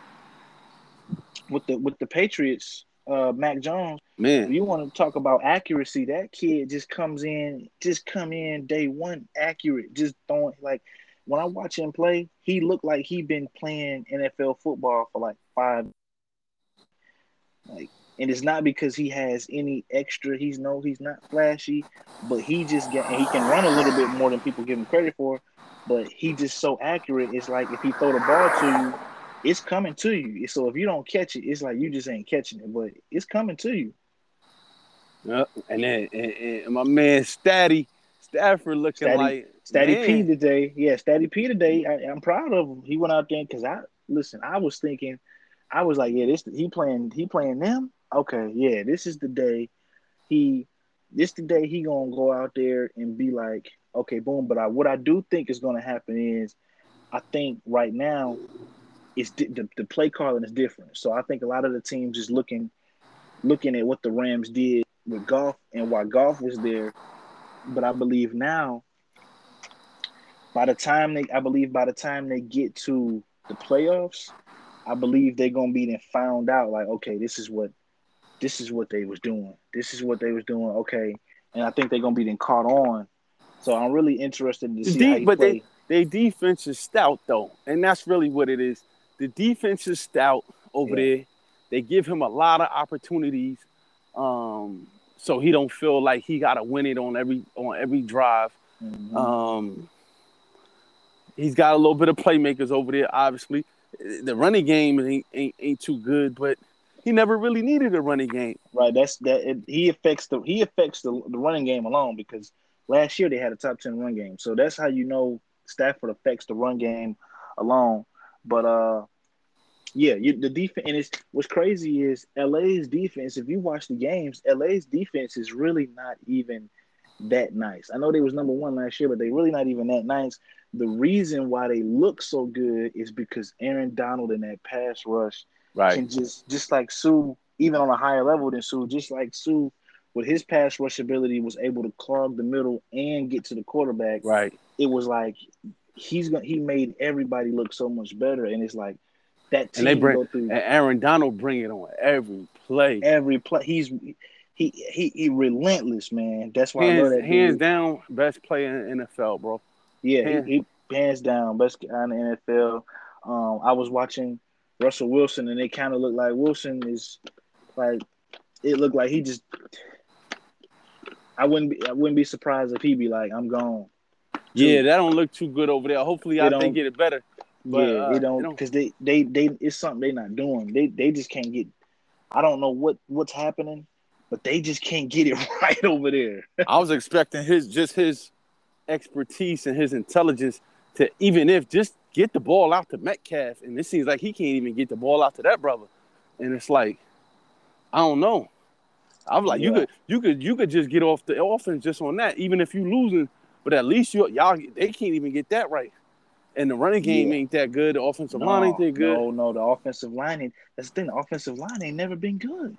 with the with the Patriots, uh, Mac Jones. If Man, you want to talk about accuracy, that kid just comes in, just come in day one accurate, just throwing like when I watch him play, he looked like he been playing NFL football for like five. Like, and it's not because he has any extra. He's no, he's not flashy, but he just get and he can run a little bit more than people give him credit for. But he just so accurate. It's like if he throw the ball to you, it's coming to you. So if you don't catch it, it's like you just ain't catching it, but it's coming to you. yeah. and then and, and my man Statty Stafford looking Statty- like Statty P today, yeah, Statty P today. I, I'm proud of him. He went out there because I listen. I was thinking, I was like, yeah, this he playing, he playing them. Okay, yeah, this is the day. He, this the day he gonna go out there and be like, okay, boom. But I, what I do think is gonna happen is, I think right now, it's di- the the play calling is different. So I think a lot of the teams is looking, looking at what the Rams did with Goff and why Goff was there. But I believe now by the time they I believe by the time they get to the playoffs, I believe they're gonna be then found out like, okay, this is what this is what they was doing. This is what they was doing. Okay. And I think they're gonna be then caught on. So I'm really interested to see but play. Their defense is stout though, and that's really what it is. The defense is stout over Yeah. there. They give him a lot of opportunities, um, so he don't feel like he got to win it on every on every drive. Mhm. Um, he's got a little bit of playmakers over there. Obviously, the running game ain't ain't, ain't too good, but he never really needed a running game. right. That's that it, he affects the he affects the, the running game alone because last year they had a top ten run game. So that's how you know Stafford affects the run game alone. But uh yeah, you, the defense and it's what's crazy is LA's defense. If you watch the games, LA's defense is really not even that nice. I know they was number one last year, but they really not even that nice. The reason why they look so good is because Aaron Donald in that pass rush can just just like Suh, even on a higher level than Suh, just like Suh with his pass rush ability was able to clog the middle and get to the quarterback. right. It was like he's gonna he made everybody look so much better, and it's like that team And they bring go through and Aaron Donald bring it on every play. every play. He's he he he relentless, man. That's why I love Hands, that hands dude. down, best player in NFL, bro. Yeah, hands- he, he hands down best guy in the NFL. Um, I was watching Russell Wilson, and it kind of looked like Wilson is like it looked like he just. I wouldn't be I wouldn't be surprised if he be like I'm gone. Yeah, that don't look too good over there. Hopefully, I They think get it better. But, yeah, uh, they don't because they, they they it's something they're not doing. They they just can't get. I don't know what what's happening, but they just can't get it right over there. I was expecting his just his expertise and his intelligence to even if just get the ball out to Metcalf, and it seems like he can't even get the ball out to that brother. And it's like, I don't know. I'm like, you could you could you could just get off the offense just on that, even if you losing. But at least you y'all they can't even get that right. And the running game Yeah. ain't that good. The offensive line ain't that good. No, no, the offensive line ain't. That's the thing. The offensive line ain't never been good.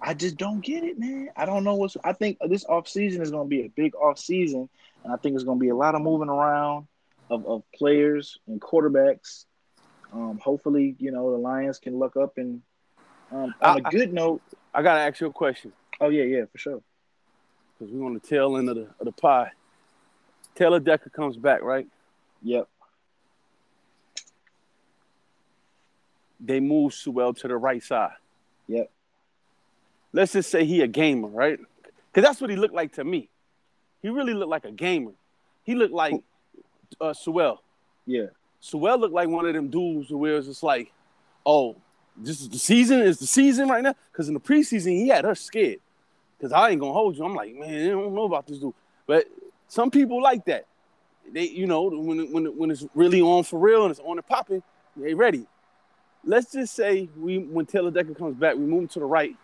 I just don't get it, man. I don't know what's. I think this off season is going to be a big off season, and I think it's going to be a lot of moving around of, of players and quarterbacks. Um, hopefully, you know the Lions can look up and. Um, on a I- good note, I gotta ask you a question oh yeah, yeah, for sure. because we're on the tail end of the of the pie. Taylor Decker comes back, right? Yep. They move Sewell to the right side. Yep. Let's just say he a gamer, right? Because that's what he looked like to me. He really looked like a gamer. He looked like uh, Sewell. Yeah. Sewell looked like one of them dudes where it's just like, oh, this is the season, is the season right now. Because in the preseason, he had us scared. Because I ain't gonna hold you. I'm like, man, I don't know about this dude. But some people like that. They, you know, when when when it's really on for real and it's on and popping, they ready. Let's just say we when Taylor Decker comes back, we move him to the right,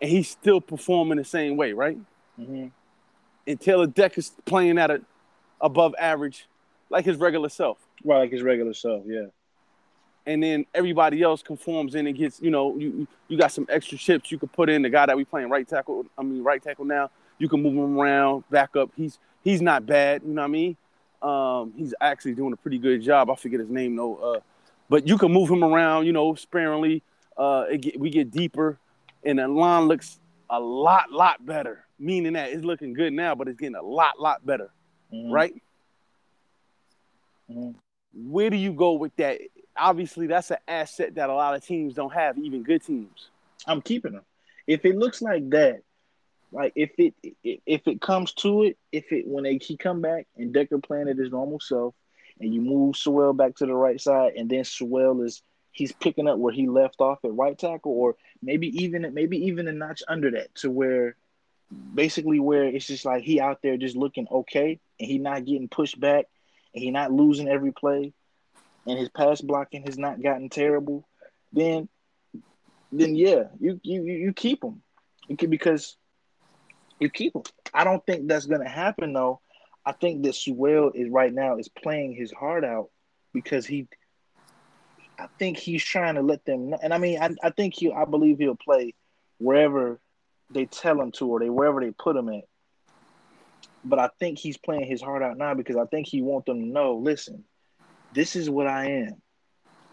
and he's still performing the same way, right? Mm-hmm. And Taylor Decker's playing at a above average, like his regular self. Right, like his regular self, yeah. And then everybody else conforms in and gets, you know, you you got some extra chips you could put in. The guy that we playing right tackle, I mean right tackle now, you can move him around, back up. He's he's not bad, you know what I mean? Um, he's actually doing a pretty good job. I forget his name though. Uh, but you can move him around, you know, sparingly. Uh, get, we get deeper, and the line looks a lot, lot better. Meaning that it's looking good now, but it's getting a lot, lot better, Mhm. right? Mhm. Where do you go with that? Obviously, that's an asset that a lot of teams don't have, even good teams. I'm keeping him. If it looks like that, like if it if it comes to it, if it when they he come back and Decker playing at his normal self, and you move Sewell back to the right side, and then Sewell is he's picking up where he left off at right tackle, or maybe even maybe even a notch under that to where basically where it's just like he out there just looking okay, and he not getting pushed back, he not losing every play, and his pass blocking has not gotten terrible, then then yeah, you you you keep him. You can because you keep him. I don't think that's gonna happen though. I think that Sewell is right now is playing his heart out because he. I think he's trying to let them know, and I mean, I, I think he, I believe he'll play wherever they tell him to, or they wherever they put him at. But I think he's playing his heart out now because I think he wants them to know. Listen, this is what I am.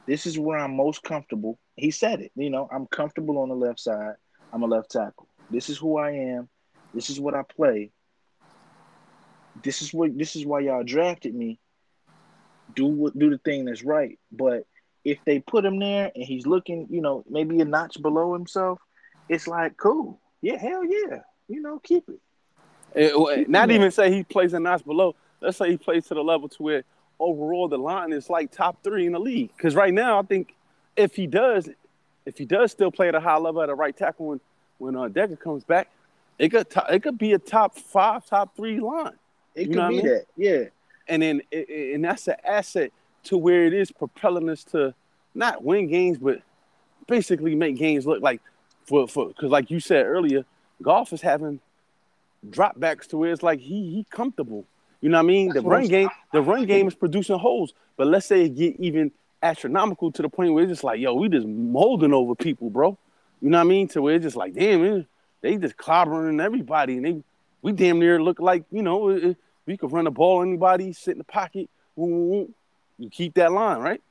This is where I'm most comfortable. He said it. You know, I'm comfortable on the left side. I'm a left tackle. This is who I am. This is what I play. This is what this is why y'all drafted me. Do what do the thing that's right. But if they put him there and he's looking, you know, maybe a notch below himself, it's like cool. Yeah, hell yeah. You know, keep it. It- not even say he plays a notch below. Let's say he plays to the level to where overall the line is like top three in the league. Because right now, I think if he does, if he does still play at a high level at a right tackle when when uh, Decker comes back, it could to- it could be a top five, top three line. It You could be I mean? that. Yeah. and then it- it- and that's an asset to where it is propelling us to not win games, but basically make games look like for for because like you said earlier, Goff is having dropbacks to where it's like he he comfortable. You know what I mean? That's the run game, the run game is producing holes, but let's say it get even astronomical to the point where it's just like, yo, we just molding over people, bro. You know what I mean? To where it's just like, damn, man, they just clobbering everybody, and they we damn near look like you know we could run the ball anybody, sit in the pocket. You keep that line, right?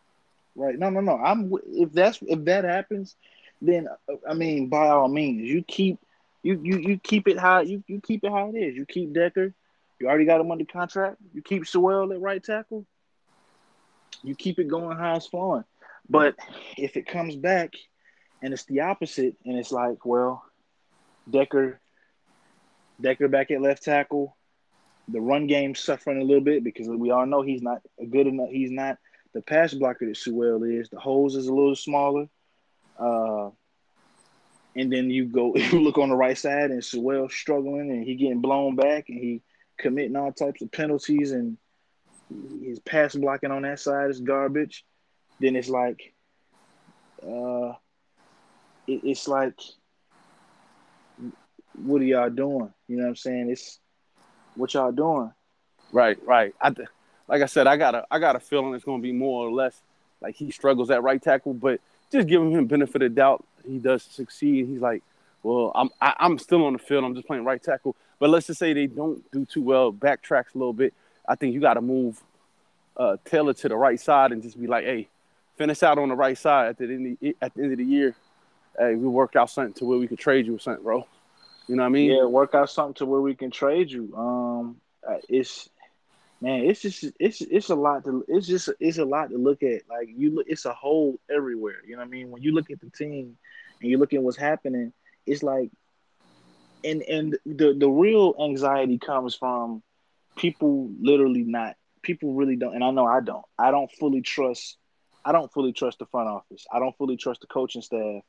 Right. No, no, no. I'm if that's if that happens, then uh, I mean, by all means, you keep you you you keep it how you you keep it how it is. You keep Decker. You already got him under contract. You keep Sewell at right tackle. You keep it going how it's flowing. But if it comes back and it's the opposite, and it's like, well, Decker, Decker back at left tackle. The run game suffering a little bit because we all know he's not good enough. He's not the pass blocker that Sewell is. The holes is a little smaller. Uh, and then you go, you look on the right side, and Sewell struggling, and he getting blown back, and he committing all types of penalties, and his pass blocking on that side is garbage. Then it's like, uh, it, it's like, what are y'all doing? You know what I'm saying? It's what y'all doing. Right, right. I, like I said, I got a I got a feeling it's going to be more or less like he struggles at right tackle, but just giving him benefit of doubt, he does succeed. He's like, well, I'm I, I'm still on the field. I'm just playing right tackle. But let's just say they don't do too well, backtracks a little bit. I think you got to move uh, Taylor to the right side and just be like, hey, finish out on the right side at the end of, at the end of the year. Hey, we work out something to where we could trade you or something, bro. You know what I mean? Yeah, work out something to where we can trade you. Um, it's man, it's just it's it's a lot to it's just it's a lot to look at. Like you look, it's a hole everywhere. You know what I mean? When you look at the team and you look at what's happening, it's like, and and the the real anxiety comes from people literally not people really don't, and I know I don't. I don't fully trust. I don't fully trust the front office. I don't fully trust the coaching staff,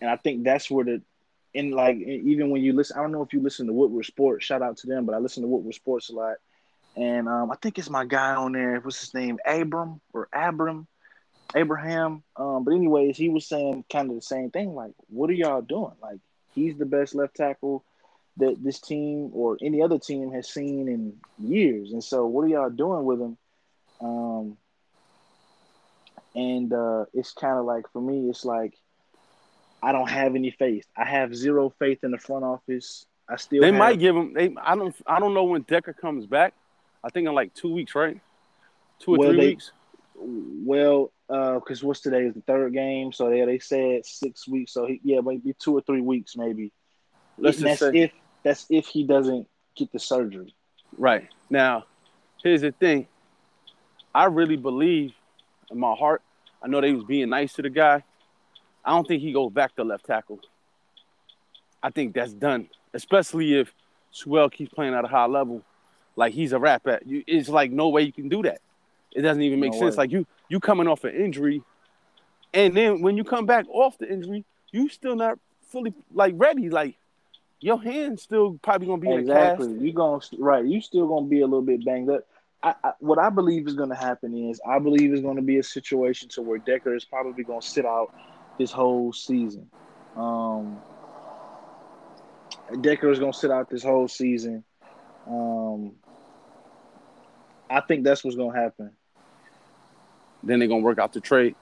and I think that's where the and like even when you listen, I don't know if you listen to Woodward Sports. Shout out to them, but I listen to Woodward Sports a lot. And um, I think it's my guy on there. What's his name? Abram or Abram, Abraham. Um, but anyways, he was saying kind of the same thing. Like, what are y'all doing? Like, he's the best left tackle that this team or any other team has seen in years. And so, what are y'all doing with him? Um, and uh, it's kind of like for me, it's like I don't have any faith. I have zero faith in the front office. I still. They have, might give him. They. I don't. I don't know when Decker comes back. I think in like two weeks, right? Two or Well, three they- weeks. Well, uh, because what's today is the third game, so they they said six weeks. So he, yeah, maybe two or three weeks, maybe. Let's And just that's say if that's if he doesn't get the surgery. right now. Here's the thing. I really believe in my heart. I know they was being nice to the guy. I don't think he goes back to left tackle. I think that's done, especially if Sewell keeps playing at a high level, like he's a rap at. You, it's like no way you can do that. It doesn't even make No sense. way. Like you, you coming off an injury, and then when you come back off the injury, you still not fully like ready. Like your hand's still probably gonna be Exactly. You going to, right? You still gonna be a little bit banged up. I, I, what I believe is going to happen is I believe it's going to be a situation to where Decker is probably going to sit out this whole season. Um, Decker is going to sit out this whole season. Um, I think that's what's going to happen. Then they're gonna work out the trade.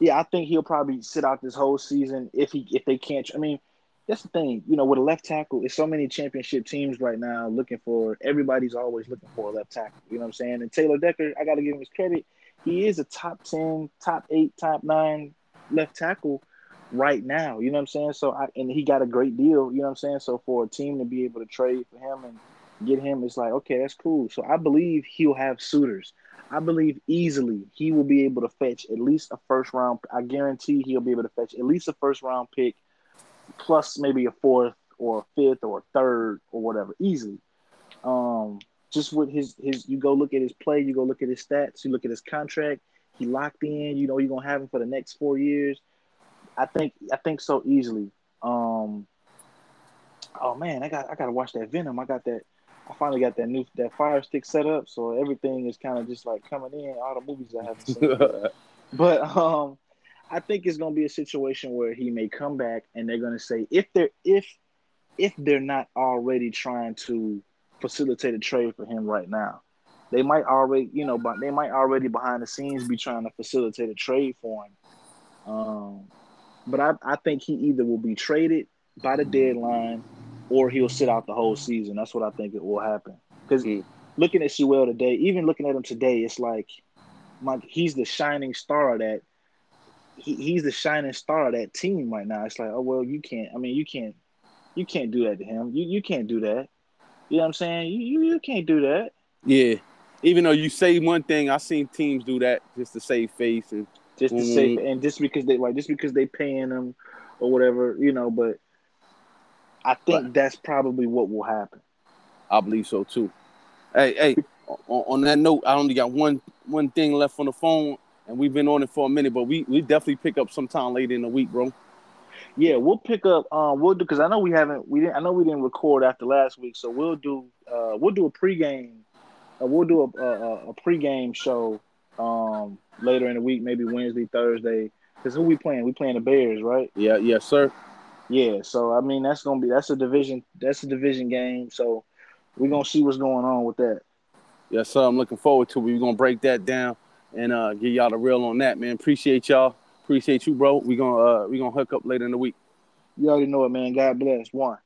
Yeah, I think he'll probably sit out this whole season if he if they can't. I mean, that's the thing. You know, with a left tackle, it's so many championship teams right now looking for. Everybody's always looking for a left tackle. You know what I'm saying? And Taylor Decker, I got to give him his credit. He is a top ten, top eight, top nine left tackle right now. You know what I'm saying? So, I, and he got a great deal. You know what I'm saying? So, for a team to be able to trade for him and get him, it's like okay, that's cool. So, I believe he'll have suitors. I believe easily he will be able to fetch at least a first round. I guarantee he'll be able to fetch at least a first round pick, plus maybe a fourth or a fifth or a third or whatever, easily. Um, just with his his, you go look at his play, you go look at his stats, you look at his contract. He locked in. You know you're gonna have him for the next four years. I think I think so easily. Um, oh man, I got I gotta watch that Venom. I got that. I finally got that new that Fire Stick set up, so everything is kind of just like coming in. All the movies I haven't seen, but um, I think it's gonna be a situation where he may come back and they're gonna say if they're if if they're not already trying to facilitate a trade for him right now, they might already you know, but they might already behind the scenes be trying to facilitate a trade for him. Um, but I I think he either will be traded by the deadline or he'll sit out the whole season. That's what I think it will happen. Because Mm. looking at Sewell today, even looking at him today, it's like, my, he's the shining star of that. He, he's the shining star of that team right now. It's like, oh well, you can't. I mean, you can't. You can't do that to him. You you can't do that. You know what I'm saying? You you, you can't do that. Yeah. Even though you say one thing, I've seen teams do that just to save face and Just to Mhm. say, and just because they like, just because they paying them or whatever, you know. But I think Right. that's probably what will happen. I believe so too. Hey, hey, on, on that note, I only got one one thing left on the phone, and we've been on it for a minute, but we we definitely pick up sometime later in the week, bro. Yeah, we'll pick up. Um, we'll do because I know we haven't. We didn't. I know we didn't record after last week, so we'll do. Uh, we'll do a pregame. Uh, we'll do a, a a pregame show. Um, later in the week, maybe Wednesday, Thursday. Because who we playing? We playing the Bears, right? Yeah, yes, sir. Yeah. So I mean, that's gonna be that's a division. That's a division game. So we're gonna see what's going on with that. Yes, sir. I'm looking forward to it. We're gonna break that down and uh give y'all the real on that, man. Appreciate y'all. Appreciate you, bro. We're gonna uh we're gonna hook up later in the week. You already know it, man. God bless. One.